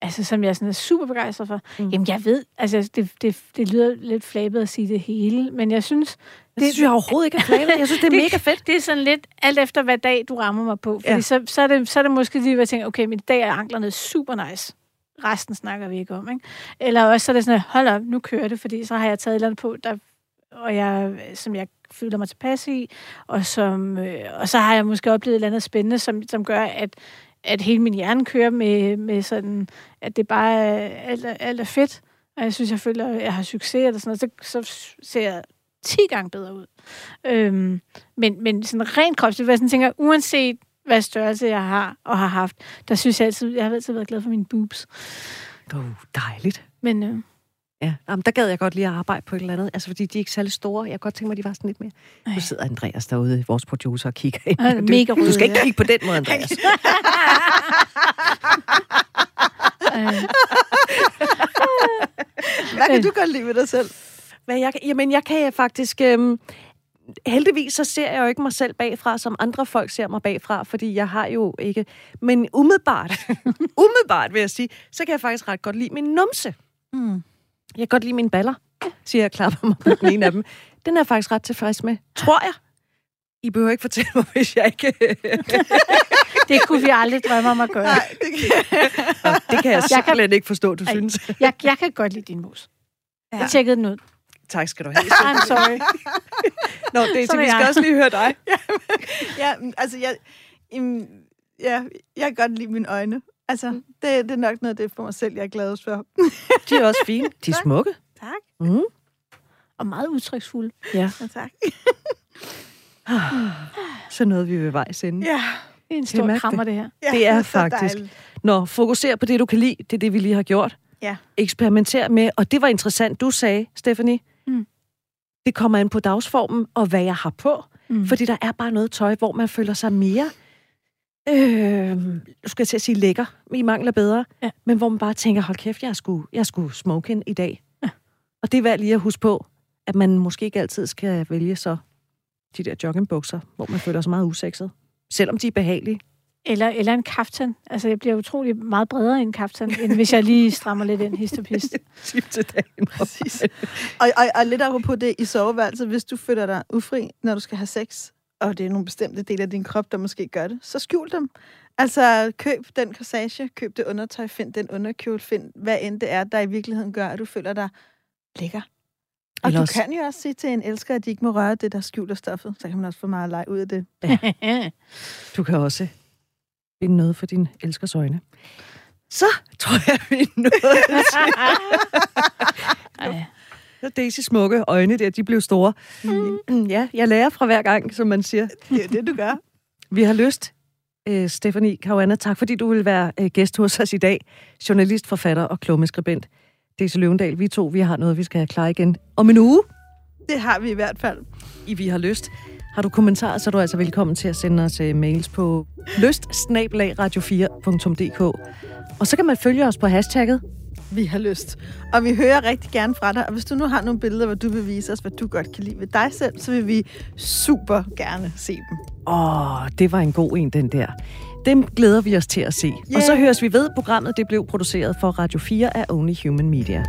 altså, som jeg sådan er super begejstret for. Mm. Jamen, jeg ved, altså, det, det, det lyder lidt flabet at sige det hele, men jeg synes... Det, det synes jeg overhovedet ikke er flabet. Jeg synes, det er det, mega fedt. Det er sådan lidt alt efter, hvad dag du rammer mig på. Fordi ja. så, så, er det, så er det måske lige, at jeg tænker, okay, min dag er anklerne super nice. Resten snakker vi ikke om, ikke? Eller også så er det sådan, hold op, nu kører det, fordi så har jeg taget et eller andet på, der, og jeg, som jeg føler mig tilpas i, og, som, øh, og så har jeg måske oplevet et eller andet spændende, som, som gør, at at hele min hjerne kører med, med sådan, at det bare er, alt, er, alt er fedt. Og jeg synes, jeg føler, at jeg har succes, eller sådan noget, så, så ser jeg 10 gange bedre ud. Øhm, men, men sådan rent kropsligt, jeg sådan tænker, uanset hvad størrelse jeg har og har haft, der synes jeg altid, jeg har altid været glad for mine boobs. Oh, dejligt. Men øh, Ja, Jamen, der gad jeg godt lige at arbejde på et eller andet. Altså, fordi de er ikke særlig store. Jeg kan godt tænke mig, at de var sådan lidt mere... Ej. Nu sidder Andreas derude, vores producer, og kigger ind. Ja, mega du, du skal ikke kigge på den måde, Andreas. Hvad kan du godt lide ved dig selv? Hvad jeg, jamen, jeg kan faktisk... Øhm, heldigvis så ser jeg jo ikke mig selv bagfra, som andre folk ser mig bagfra, fordi jeg har jo ikke... Men umiddelbart, umiddelbart vil jeg sige, så kan jeg faktisk ret godt lide min numse. Mm. Jeg kan godt lide mine baller, siger jeg klapper mig på den ene af dem. Den er jeg faktisk ret tilfreds med, tror jeg. I behøver ikke fortælle mig, hvis jeg ikke... det kunne vi aldrig drømme om at gøre. Nej, det kan, det kan jeg simpelthen jeg kan, ikke forstå, du ej, synes. jeg, jeg kan godt lide din mus. Ja. Jeg tjekkede den ud. Tak skal du have. I'm sorry. Nå, det er, vi skal også lige høre dig. ja, ja, altså, jeg, ja, jeg kan godt lide mine øjne. Altså, mm. det, det er nok noget af det for mig selv, jeg er glad for. De er også fine. De er smukke. Tak. Mm. Og meget udtryksfulde. Ja. ja tak. så noget vi ved vejs ende. Ja. Det er en stor krammer, det her. Ja, det er, det er faktisk. Nå, fokuser på det, du kan lide. Det er det, vi lige har gjort. Ja. Eksperimenter med, og det var interessant, du sagde, Stephanie. Mm. Det kommer an på dagsformen, og hvad jeg har på. Mm. Fordi der er bare noget tøj, hvor man føler sig mere øh, skal jeg til at sige lækker, i mangler bedre, ja. men hvor man bare tænker, hold kæft, jeg skulle, jeg skulle smoke i dag. Ja. Og det er værd lige at huske på, at man måske ikke altid skal vælge så de der joggingbukser, hvor man føler sig meget usekset, selvom de er behagelige. Eller, eller en kaftan. Altså, jeg bliver utrolig meget bredere i en kaftan, end hvis jeg lige strammer lidt ind, hist og pist. Tip til dagen. Præcis. Og, og, og lidt apropos det i soveværelset, hvis du føler dig ufri, når du skal have sex, og det er nogle bestemte dele af din krop, der måske gør det, så skjul dem. Altså, køb den corsage, køb det undertøj, find den underkjole, find hvad end det er, der i virkeligheden gør, at du føler dig lækker. Og Eller du kan jo også sige til en elsker, at de ikke må røre det, der skjuler stoffet. Så kan man også få meget leg ud af det. Du kan også finde noget for din elskers øjne. Så tror jeg, vi er nået til Daisy smukke øjne der. De blev store. Mm. Ja, jeg lærer fra hver gang, som man siger. Det er det, du gør. Vi har lyst, øh, Stephanie Caruana, tak fordi du vil være øh, gæst hos os i dag. Journalist, forfatter og klummeskribent. Daisy Løvendal, vi to, vi har noget, vi skal have klar igen om en uge. Det har vi i hvert fald. I Vi har lyst. Har du kommentarer, så er du altså velkommen til at sende os uh, mails på lyst 4dk Og så kan man følge os på hashtagget. Vi har lyst. Og vi hører rigtig gerne fra dig. Og hvis du nu har nogle billeder, hvor du vil vise os, hvad du godt kan lide ved dig selv, så vil vi super gerne se dem. Åh, det var en god en, den der. Dem glæder vi os til at se. Yeah. Og så høres vi ved, programmet det blev produceret for Radio 4 af Only Human Media.